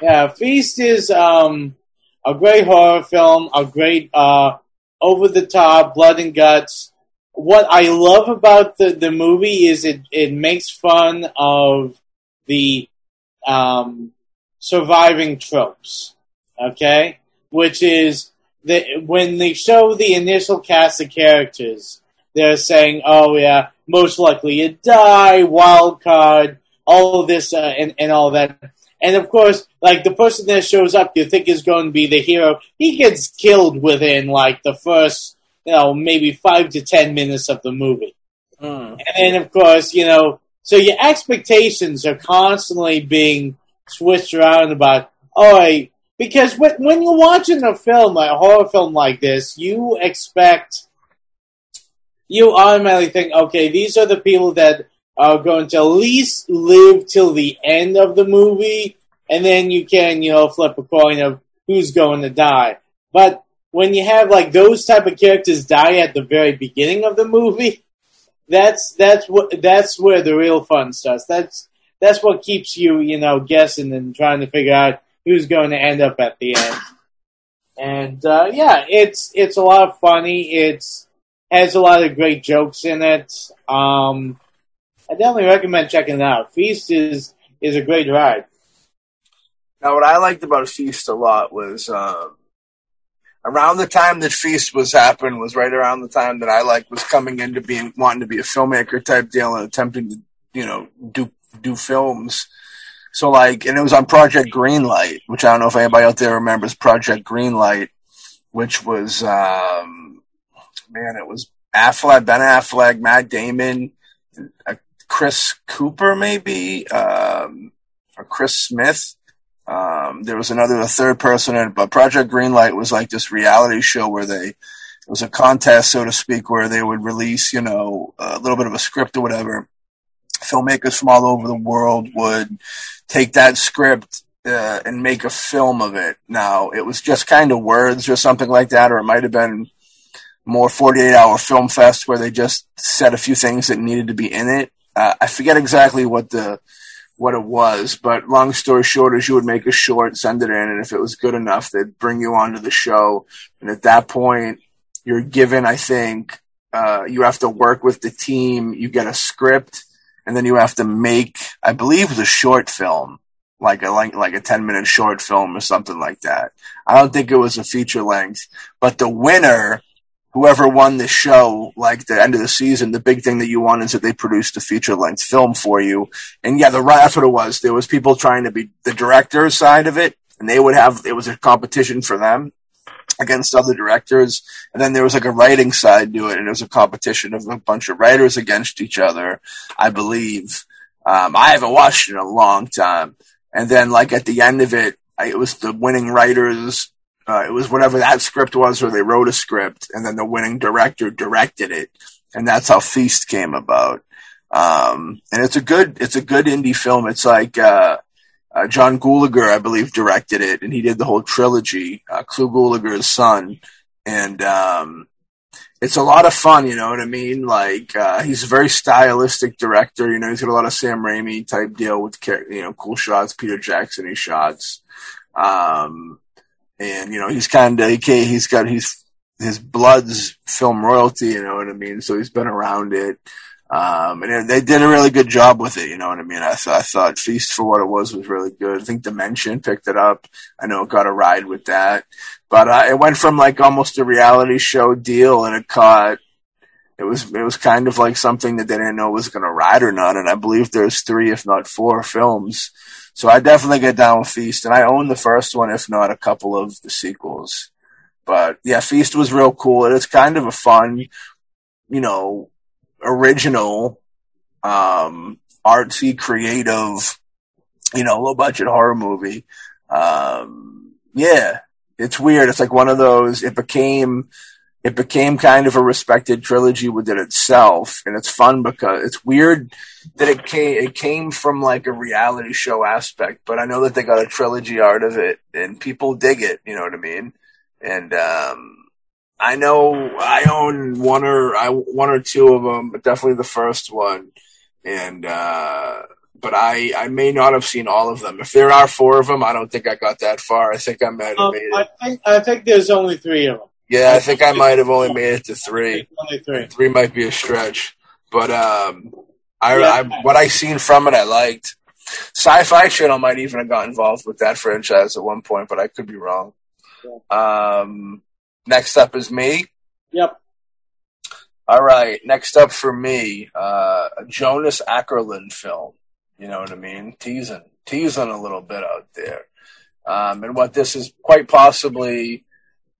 Yeah, Feast is um, a great horror film, a great uh, over the top blood and guts. What I love about the, the movie is it, it makes fun of the um, surviving tropes. Okay, which is that when they show the initial cast of characters, they're saying, "Oh yeah, most likely you die, wild card, all of this, uh, and and all that." And of course, like the person that shows up, you think is going to be the hero. He gets killed within like the first, you know, maybe five to ten minutes of the movie. Mm. And then, of course, you know, so your expectations are constantly being switched around about, all right, because when, when you're watching a film, like a horror film like this, you expect, you automatically think, okay, these are the people that are going to at least live till the end of the movie, and then you can, you know, flip a coin of who's going to die. But when you have like those type of characters die at the very beginning of the movie, that's that's what that's where the real fun starts. That's that's what keeps you, you know, guessing and trying to figure out who's going to end up at the end. And uh, yeah, it's it's a lot of funny. It's has a lot of great jokes in it. Um, I definitely recommend checking it out. Feast is is a great ride. Now, what I liked about Feast a lot was um, around the time that Feast was happening was right around the time that I like was coming into being wanting to be a filmmaker type deal and attempting to you know do do films. So like, and it was on Project Greenlight, which I don't know if anybody out there remembers Project Greenlight, which was um, man, it was Affleck, Ben Affleck, Matt Damon, uh, Chris Cooper, maybe, um, or Chris Smith. Um, there was another, a third person in but Project Greenlight was like this reality show where they, it was a contest, so to speak, where they would release, you know, a little bit of a script or whatever. Filmmakers from all over the world would take that script uh, and make a film of it. Now, it was just kind of words or something like that, or it might have been more 48 hour film fest where they just said a few things that needed to be in it. Uh, I forget exactly what the what it was, but long story short is you would make a short, send it in, and if it was good enough, they'd bring you onto the show. And at that point, you're given, I think, uh, you have to work with the team. You get a script, and then you have to make, I believe, a short film like a like like a 10 minute short film or something like that. I don't think it was a feature length, but the winner, whoever won the show, like the end of the season, the big thing that you want is that they produced a feature length film for you. And yeah, the that's what it was. There was people trying to be the director's side of it, and they would have it was a competition for them against other directors. And then there was like a writing side to it, and it was a competition of a bunch of writers against each other, I believe. Um, I haven't watched it in a long time. And then like at the end of it, I, it was the winning writers. Uh, it was whatever that script was, or they wrote a script, and then the winning director directed it, and that's how Feast came about. Um, and it's a good, it's a good indie film. It's like uh, uh, John Gulager, I believe, directed it, and he did the whole trilogy. Uh, Clu Gulager's son, and um, it's a lot of fun, you know what I mean? Like, uh, he's a very stylistic director, you know, he's got a lot of Sam Raimi type deal with, you know, cool shots, Peter Jackson shots. Um, and, you know, he's kind of, he, he's got, he's, his blood's film royalty, you know what I mean? So he's been around it. Um, and they did a really good job with it, you know what I mean? I, th- I thought Feast for what it was was really good. I think Dimension picked it up. I know it got a ride with that. But uh, it went from like almost a reality show deal, and it caught. It was it was kind of like something that they didn't know was going to ride or not, and I believe there's three, if not four, films. So I definitely get down with Feast, and I own the first one, if not a couple of the sequels. But yeah, Feast was real cool. It is kind of a fun, you know, original, um, artsy, creative, you know, low budget horror movie. Um, yeah, it's weird. It's like one of those. It became it became kind of a respected trilogy within itself, and it's fun because it's weird that it came it came from like a reality show aspect. But I know that they got a trilogy out of it, and people dig it. You know what I mean? And um, I know I own one or I one or two of them, but definitely the first one, and. uh but I, I may not have seen all of them. If there are four of them, I don't think I got that far. I think I might have um, made it. I think, I think there's only three of them. Yeah, I think I might have only made it to three. [LAUGHS] Only three. Three might be a stretch, but um, I, yeah. I what I seen from it, I liked. Sci-Fi Channel might even have got involved with that franchise at one point, but I could be wrong. Yeah. Um, next up is me. Yep. All right. Next up for me, uh, a Jonas Åkerlund film. You know what I mean? Teasing, teasing a little bit out there. Um, and what this is quite possibly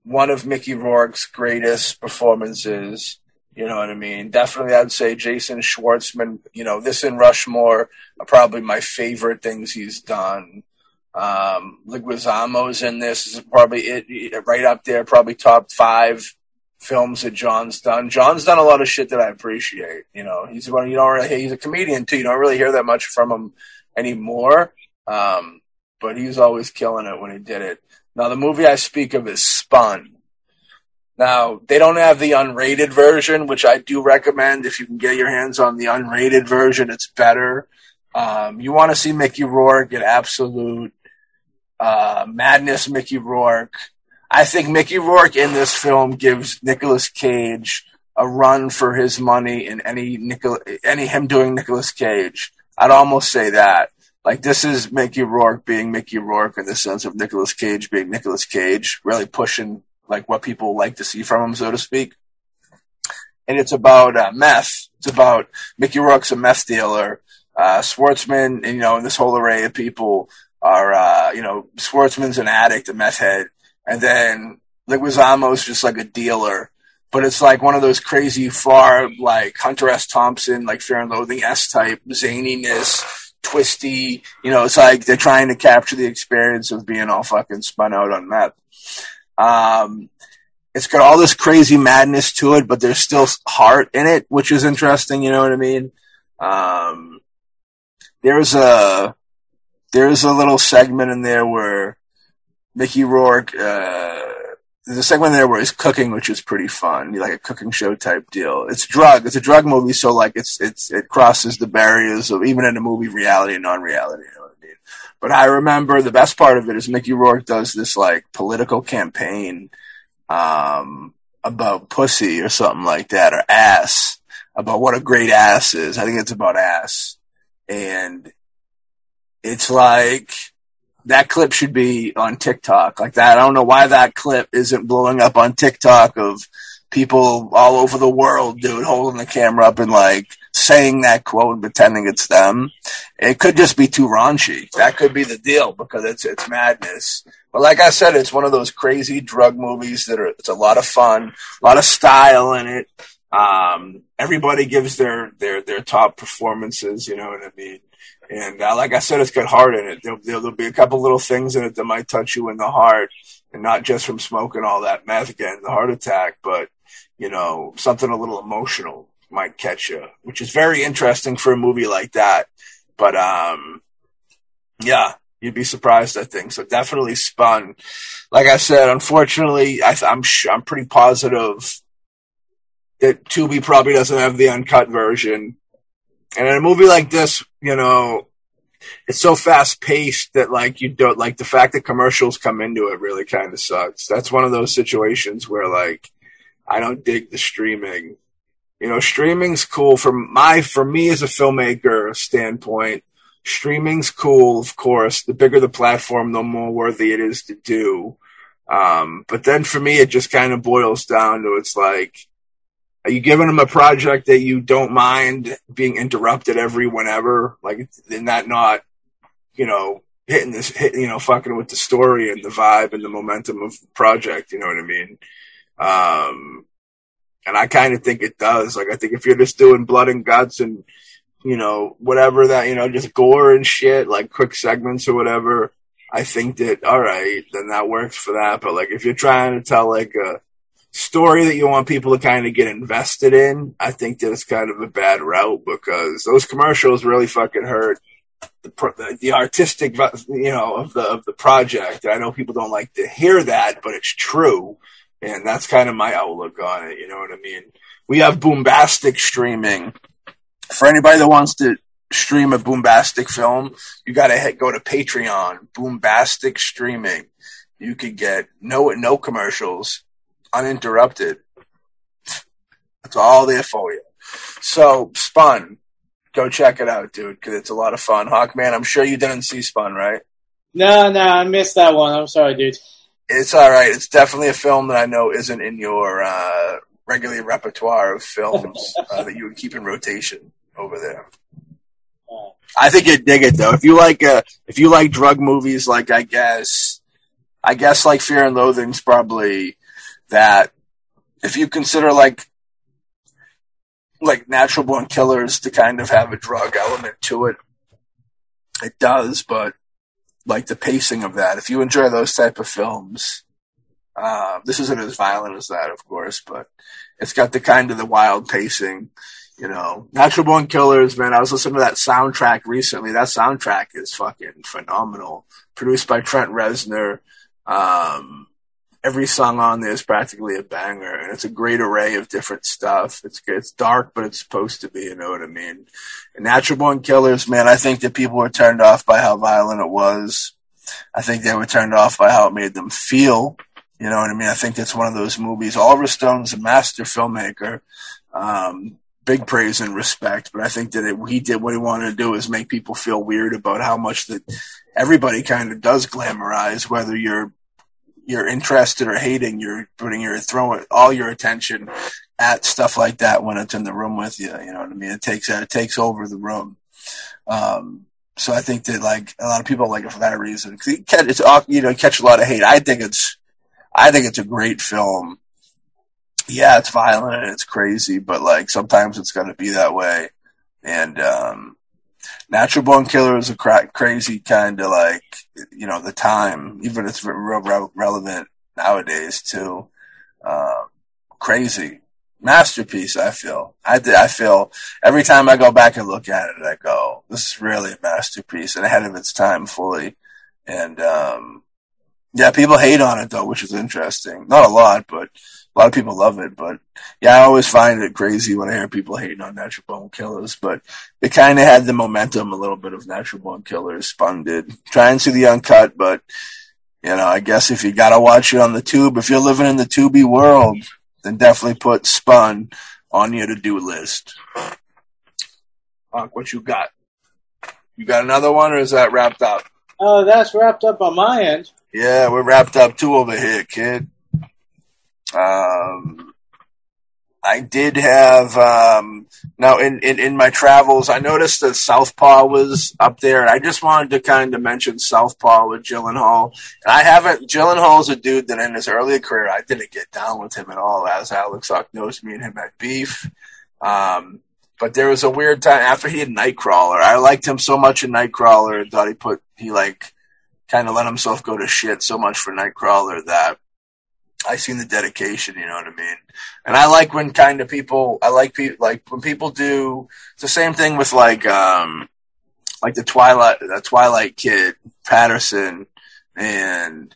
one of Mickey Rourke's greatest performances. You know what I mean? Definitely, I'd say Jason Schwartzman. You know, this and Rushmore are probably my favorite things he's done. Um, Leguizamo's in this is probably it, right up there, probably top five films that John's done. John's done a lot of shit that I appreciate. You know, he's one you don't really he's a comedian too. You don't really hear that much from him anymore. Um, but he's always killing it when he did it. Now the movie I speak of is Spun. Now they don't have the unrated version, which I do recommend. If you can get your hands on the unrated version, it's better. Um, you want to see Mickey Rourke get absolute uh, madness, Mickey Rourke I think Mickey Rourke in this film gives Nicolas Cage a run for his money in any Nicol- any him doing Nicolas Cage. I'd almost say that. Like this is Mickey Rourke being Mickey Rourke in the sense of Nicolas Cage being Nicolas Cage, really pushing like what people like to see from him, so to speak. And it's about uh, meth. It's about Mickey Rourke's a meth dealer. Uh, Schwartzman, and, you know, and this whole array of people are, uh, you know, Schwartzman's an addict, a meth head and then Leguizamo's just like a dealer. But it's like one of those crazy far like Hunter S. Thompson, like Fear and Loathing S type zaniness twisty. You know, it's like they're trying to capture the experience of being all fucking spun out on meth. Um, it's got all this crazy madness to it, but there's still heart in it, which is interesting. You know what I mean? Um, there's a there's a little segment in there where Mickey Rourke. Uh, a segment there where he's cooking, which is pretty fun, like a cooking show type deal. It's drug. It's a drug movie, so like it's it's it crosses the barriers of even in a movie reality and non-reality. You know what I mean? But I remember the best part of it is Mickey Rourke does this like political campaign um, about pussy or something like that, or ass, about what a great ass is. I think it's about ass, and it's like that clip should be on TikTok like that. I don't know why that clip isn't blowing up on TikTok of people all over the world, dude, holding the camera up and like saying that quote and pretending it's them. It could just be too raunchy. That could be the deal because it's it's madness. But like I said, it's one of those crazy drug movies that are it's a lot of fun, a lot of style in it. Um, everybody gives their their their top performances. You know what I mean? And uh, like I said, it's got heart in it. There'll, there'll, be a couple little things in it that might touch you in the heart, and not just from smoking all that meth again, the heart attack, but you know something a little emotional might catch you, which is very interesting for a movie like that. But um, yeah, you'd be surprised. I think so. Definitely spun. Like I said, unfortunately, I, I'm I'm pretty positive that Tubi probably doesn't have the uncut version and in a movie like this, you know, it's so fast paced that like you don't like the fact that commercials come into it really kind of sucks. That's one of those situations where like I don't dig the streaming. You know, streaming's cool for my for me as a filmmaker standpoint. Streaming's cool, of course. The bigger the platform, the more worthy it is to do. Um, but then for me, it just kind of boils down to it's like are you giving them a project that you don't mind being interrupted every whenever? Like, and that not, you know, hitting this, hit, you know, fucking with the story and the vibe and the momentum of the project. You know what I mean? Um, and I kind of think it does. Like, I think if you're just doing blood and guts and, you know, whatever that, you know, just gore and shit, like quick segments or whatever, I think that, all right, then that works for that. But like, if you're trying to tell like a, story that you want people to kind of get invested in, I think that it's kind of a bad route because those commercials really fucking hurt the, the artistic, you know, of the of the project. I know people don't like to hear that, but it's true, and that's kind of my outlook on it. You know what I mean? We have Boombastic streaming. For anybody that wants to stream a Boombastic film, you got to go to Patreon. Boombastic streaming. You could get no no commercials uninterrupted. That's all there for you. So, Spun, go check it out, dude, because it's a lot of fun. Hawkman, I'm sure you didn't see Spun, right? No, no, I missed that one. I'm sorry, dude. It's all right. It's definitely a film that I know isn't in your uh, regular repertoire of films [LAUGHS] uh, that you would keep in rotation over there. I think you'd dig it though. If you like, uh, if you like drug movies, like I guess, I guess like Fear and Loathing's probably that if you consider like like natural born killers to kind of have a drug element to it, it does, but like the pacing of that, if you enjoy those type of films, uh, this isn't as violent as that, of course, but it's got the kind of the wild pacing, you know. Natural Born Killers, man, I was listening to that soundtrack recently. That soundtrack is fucking phenomenal. Produced by Trent Reznor. Um, every song on there is practically a banger, and it's a great array of different stuff. It's it's dark, but it's supposed to be. You know what I mean? And Natural Born Killers, man, I think that people were turned off by how violent it was. I think they were turned off by how it made them feel. You know what I mean? I think it's one of those movies. Oliver Stone's a master filmmaker. Um, big praise and respect, but I think that it, he did what he wanted to do is make people feel weird about how much that everybody kind of does glamorize, whether you're you're interested or hating, you're putting your throwing all your attention at stuff like that when it's in the room with you. You know what I mean? It takes it takes over the room. Um, so I think that like a lot of people like it for that reason. It's you know catch a lot of hate. I think it's I think it's a great film. Yeah, it's violent and it's crazy, but like sometimes it's going to be that way. And um, Natural Born Killer is a cra- crazy kind of like you know the time, even it's real re- relevant nowadays too. Uh, crazy masterpiece. I feel. I I feel every time I go back and look at it, I go, "This is really a masterpiece and ahead of its time fully." And um, yeah, people hate on it though, which is interesting. Not a lot, but a lot of people love it. But yeah, I always find it crazy when I hear people hating on Natural Born Killers. But it kind of had the momentum a little bit of Natural Born Killers. Spun did. Try and see the uncut, but you know, I guess if you gotta watch it on the tube, if you're living in the tubey world, then definitely put Spun on your to do list. Mark, what you got? You got another one, or is that wrapped up? Oh, that's wrapped up on my end. Yeah, we're wrapped up too over here, kid. Um, I did have um, now in, in, in my travels. I noticed that Southpaw was up there, and I just wanted to kind of mention Southpaw with Gyllenhaal. And I haven't. Gyllenhaal's a dude that in his earlier career I didn't get down with him at all. As Alex Hawk knows, me and him had beef. Um, but there was a weird time after he had Nightcrawler. I liked him so much in Nightcrawler and thought he put he like kind of let himself go to shit so much for Nightcrawler that I seen the dedication, you know what I mean? And I like when kind of people, I like people, like when people do, it's the same thing with like, um, like the Twilight, the Twilight kid, Pattinson, and,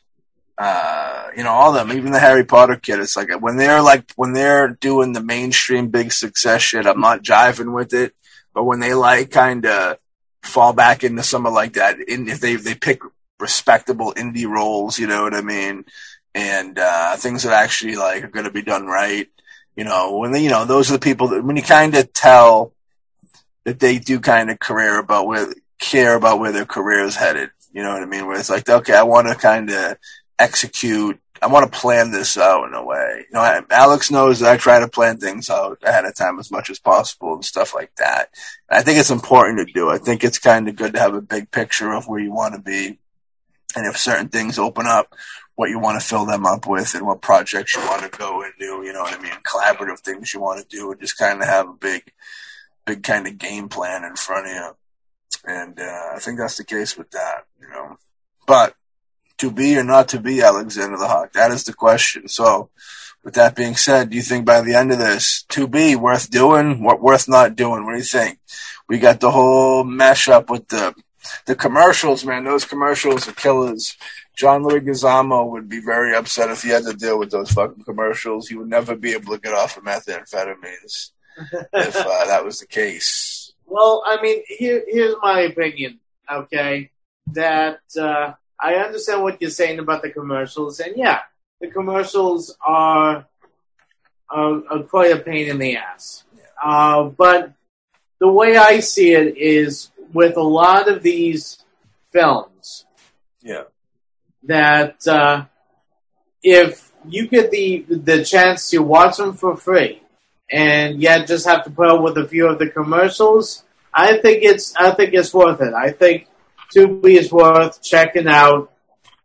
uh, you know, all them, even the Harry Potter kid. It's like when they're like, when they're doing the mainstream big success shit, I'm not jiving with it. But when they like kind of fall back into some of like that, in, if they, they pick respectable indie roles, you know what I mean? And uh, things that actually like are going to be done right. You know, when they, you know those are the people that when you kind of tell that they do kind of career about where care about where their career is headed. You know what I mean? Where it's like, okay, I want to kind of execute. I want to plan this out in a way. You know, I, Alex knows that I try to plan things out ahead of time as much as possible and stuff like that. And I think it's important to do. I think it's kind of good to have a big picture of where you want to be. And if certain things open up what you want to fill them up with and what projects you want to go and do, you know what I mean? Collaborative things you want to do and just kind of have a big, big kind of game plan in front of you. And, uh, I think that's the case with that, you know, but to be or not to be Alexander the Hawk, that is the question. So with that being said, do you think by the end of this, to be worth doing, what worth not doing? What do you think? We got the whole mesh up with the, the commercials, man. Those commercials are killers. John Leguizamo would be very upset if he had to deal with those fucking commercials. He would never be able to get off of methamphetamines if uh, [LAUGHS] that was the case. Well, I mean, here, here's my opinion. Okay, that uh, I understand what you're saying about the commercials, and yeah, the commercials are, are, are quite a pain in the ass. Uh, but the way I see it is with a lot of these films. Yeah that uh, if you get the the chance to watch them for free, and yet just have to put up with a few of the commercials, I think it's I think it's worth it. I think Tubi is worth checking out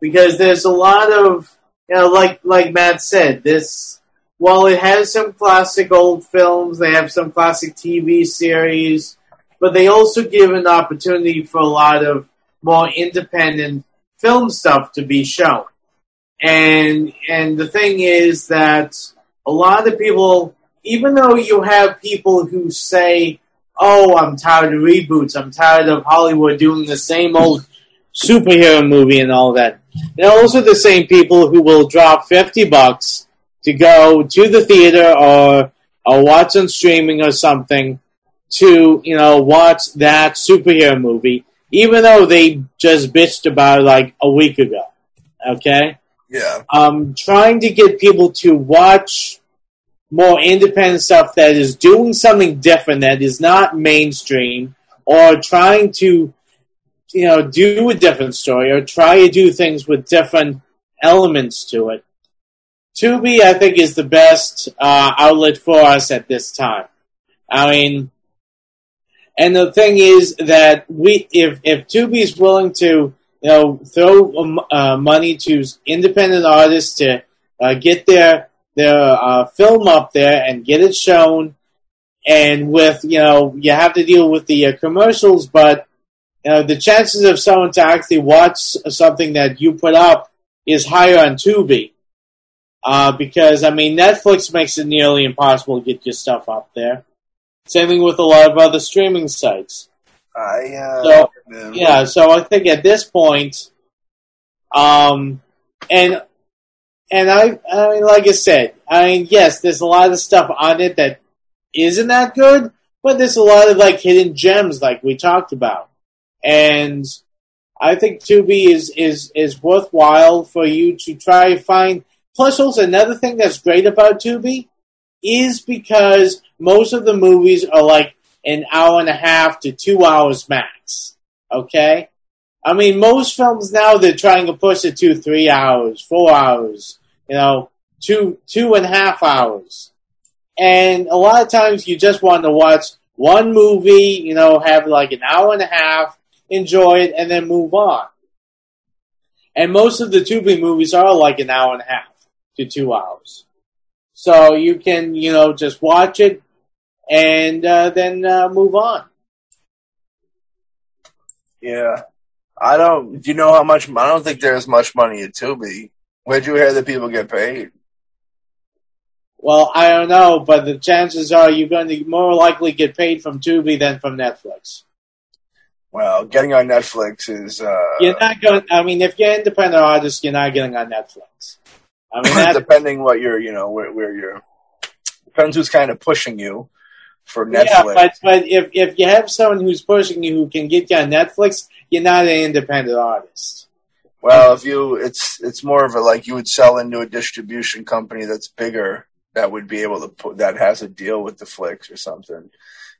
because there's a lot of you know, like like Matt said, this while it has some classic old films, they have some classic TV series, but they also give an opportunity for a lot of more independent film stuff to be shown. And and the thing is that a lot of people, even though you have people who say, "Oh, I'm tired of reboots. I'm tired of Hollywood doing the same old superhero movie and all that," they're also the same people who will drop fifty bucks to go to the theater or or watch on streaming or something to you know watch that superhero movie even though they just bitched about it like a week ago. Okay? Yeah. Um, trying to get people to watch more independent stuff that is doing something different that is not mainstream or trying to you know do a different story or try to do things with different elements to it tubi i think is the best uh, outlet for us at this time i mean and the thing is that we, if if Tubi is willing to, you know, throw um, uh, money to independent artists to uh, get their their uh, film up there and get it shown, and with you know you have to deal with the uh, commercials, but you know the chances of someone to actually watch something that you put up is higher on Tubi. Uh, because I mean, Netflix makes it nearly impossible to get your stuff up there. Same thing with a lot of other streaming sites. I uh, So yeah, so I think at this point, um, and and I, I mean, like I said, I mean, yes, there's a lot of stuff on it that isn't that good, but there's a lot of like hidden gems, like we talked about, and I think Tubi is is is worthwhile for you to try find. Plus, also another thing that's great about Tubi is because most of the movies are like an hour and a half to two hours max. Okay? I mean, most films now they're trying to push it to three hours, four hours, you know, two, two and a half hours. And a lot of times you just want to watch one movie, you know, have like an hour and a half, enjoy it, and then move on. And most of the Tubi movies are like an hour and a half to two hours. So you can, you know, just watch it and uh, then uh, move on. Yeah. I don't. Do you know how much? I don't think there's much money at Tubi. Where'd you hear that people get paid? Well, I don't know, but the chances are you're going to more likely get paid from Tubi than from Netflix. Well, getting on Netflix is. Uh, You're not going. I mean, if you're independent artist, you're not getting on Netflix. I mean, [LAUGHS] depending what you're, you know, where, where you're. Depends who's kind of pushing you for Netflix. yeah, but but if if you have someone who's pushing you who can get you on Netflix, you're not an independent artist. Well, if you, it's it's more of a like you would sell into a distribution company that's bigger that would be able to put that has a deal with the flicks or something.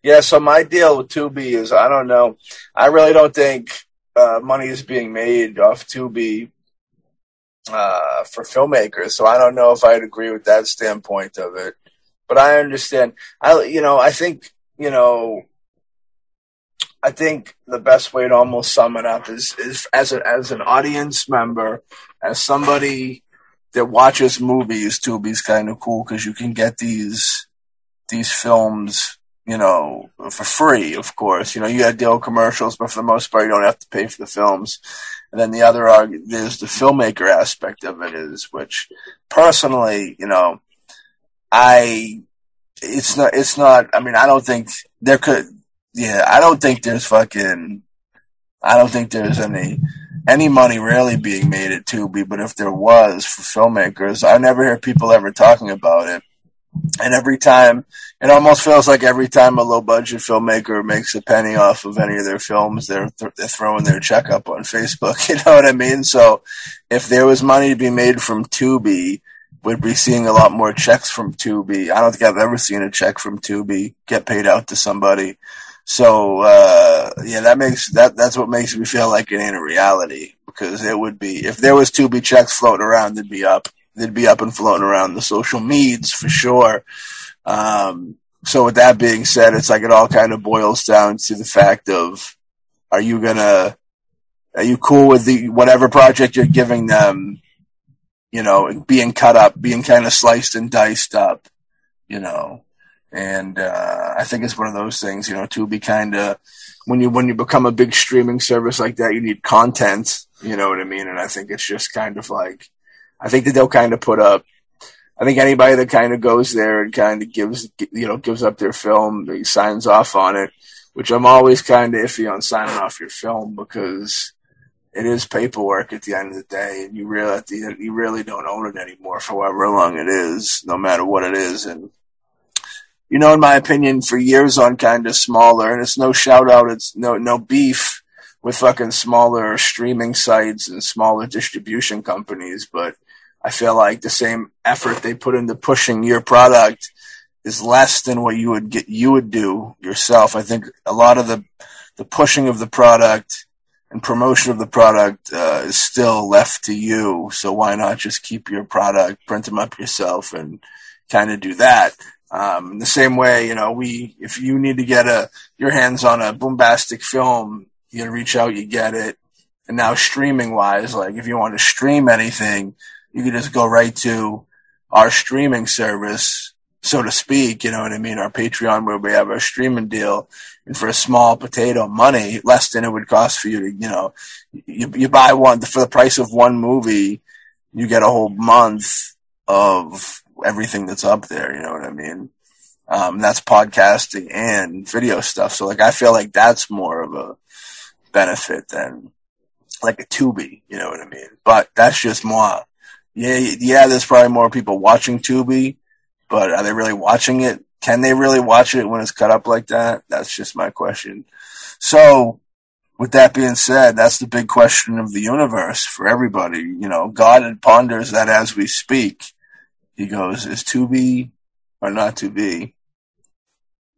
Yeah, so my deal with Tubi is I don't know. I really don't think uh, money is being made off Tubi uh, for filmmakers. So I don't know if I'd agree with that standpoint of it. But I understand. I you know I think you know I think the best way to almost sum it up is is as a, as an audience member, as somebody that watches movies, Tubi's kind of cool because you can get these these films, you know, for free. Of course, you know you got deal commercials, but for the most part, you don't have to pay for the films. And then the other arg- there's the filmmaker aspect of it is, which personally, you know, I it's not it's not. I mean, I don't think there could yeah, I don't think there's fucking, I don't think there's any, any money really being made at Tubi, but if there was for filmmakers, I never hear people ever talking about it. And every time, it almost feels like every time a low budget filmmaker makes a penny off of any of their films, they're, th- they're throwing their check up on Facebook. [LAUGHS] You know what I mean? So if there was money to be made from Tubi, we'd be seeing a lot more checks from Tubi. I don't think I've ever seen a check from Tubi get paid out to somebody. So uh, yeah, that makes that that's what makes me feel like it ain't a reality because it would be if there was Tubi checks floating around, they'd be up, they'd be up and floating around the social medias for sure. Um, so with that being said, it's like it all kind of boils down to the fact of are you gonna are you cool with the whatever project you're giving them, you know, being cut up, being kind of sliced and diced up, you know. And uh, I think it's one of those things, you know, to be kind of when you when you become a big streaming service like that, you need content. You know what I mean? And I think it's just kind of like I think that they'll kind of put up. I think anybody that kind of goes there and kind of gives you know gives up their film, signs off on it. Which I'm always kind of iffy on signing off your film because it is paperwork at the end of the day, and you really at the end, you really don't own it anymore for however long it is, no matter what it is, and you know, in my opinion, for years on kind of smaller, and it's no shout out, it's no no beef with fucking smaller streaming sites and smaller distribution companies, but I feel like the same effort they put into pushing your product is less than what you would get you would do yourself. I think a lot of the the pushing of the product and promotion of the product uh, is still left to you. So why not just keep your product, print them up yourself, and kind of do that. Um, in the same way, you know, we, if you need to get a, your hands on a bombastic film, you reach out, you get it. And now streaming wise, like if you want to stream anything, you can just go right to our streaming service so to speak. You know what I mean? Our Patreon where we have our streaming deal, and for a small potato money, less than it would cost for you to, you know, you you buy one for the price of one movie, you get a whole month of everything that's up there. You know what I mean? Um, that's podcasting and video stuff. So like, I feel like that's more of a benefit than like a Tubi. You know what I mean? But that's just more. Yeah, yeah. There's probably more people watching Tubi, but are they really watching it? Can they really watch it when it's cut up like that? That's just my question. So, with that being said, that's the big question of the universe for everybody. You know, God ponders that as we speak. He goes, is Tubi or not to be?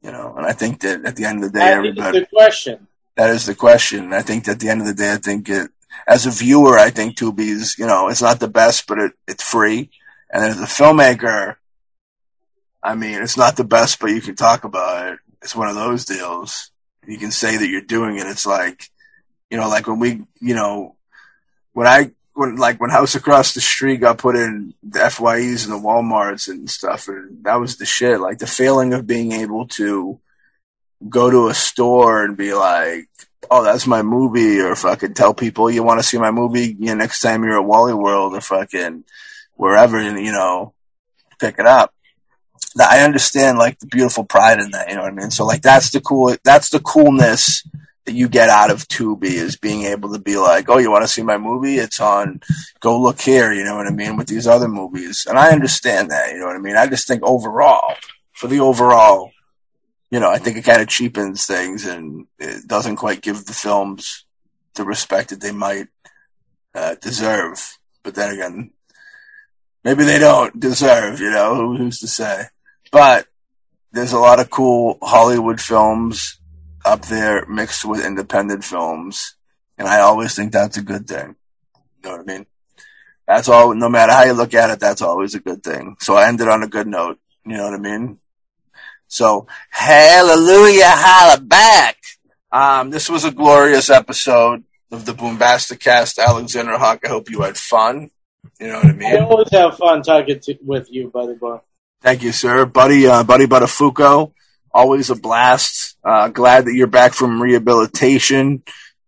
You know, and I think that at the end of the day, That is everybody the question. that is the question. I think at the end of the day, I think it, as a viewer, I think Tubi is, you know, it's not the best, but it, it's free. And as a filmmaker, I mean, it's not the best, but you can talk about it. It's one of those deals. You can say that you're doing it. It's like, you know, like when we, you know, when I, when like when House Across the Street got put in the FYEs and the WalMarts and stuff, and that was the shit. Like the feeling of being able to go to a store and be like, "Oh, that's my movie," or fucking tell people you want to see my movie. You know, next time you're at Wally World or fucking wherever, you know, pick it up. That I understand like the beautiful pride in that. You know what I mean? So like that's the cool. That's the coolness that you get out of Tubi is being able to be like, oh, you want to see my movie? It's on. Go look here. You know what I mean? With these other movies, and I understand that. You know what I mean? I just think overall, for the overall, you know, I think it kind of cheapens things and it doesn't quite give the films the respect that they might uh, deserve. But then again, maybe they don't deserve. You know, who's to say? But there's a lot of cool Hollywood films up there mixed with independent films. And I always think that's a good thing. You know what I mean? That's all, no matter how you look at it, that's always a good thing. So I ended on a good note. You know what I mean? So hallelujah, holla back. Um, this was a glorious episode of the Boombastic Cast. Alexander Hawk, I hope you had fun. You know what I mean? I always have fun talking to, with you, buddy boy. Thank you, sir. Buddy, uh, Buddy Buttafuoco, always a blast. Uh, glad that you're back from rehabilitation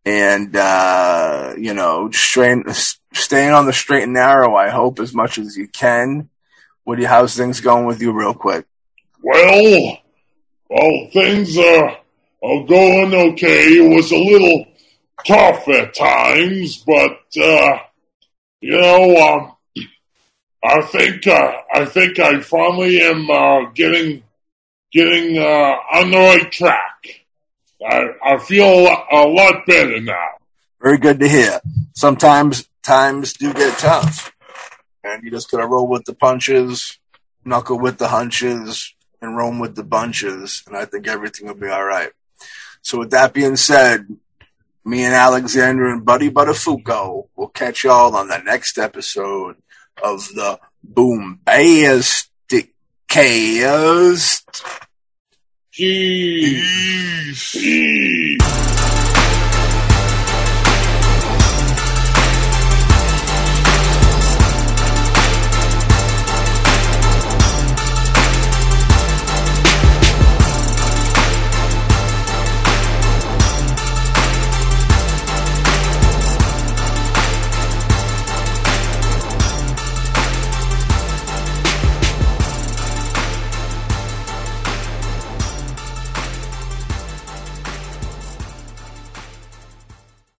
and, uh, you know, strain, staying on the straight and narrow, I hope, as much as you can. What you, how's things going with you real quick? Well, well, things are, are going okay. It was a little tough at times, but, uh, you know, um, I think, uh, I think I finally am, uh, getting, getting, uh, on the right track. I, I feel a lot, better now. Very good to hear. Sometimes times do get tough and you just gotta roll with the punches, knuckle with the hunches, and roam with the bunches, and I think everything will be all right. So, with that being said, me and Alexander and Buddy Buttafuoco will catch y'all on the next episode of the Boombastic Cast. Jeez. Peace.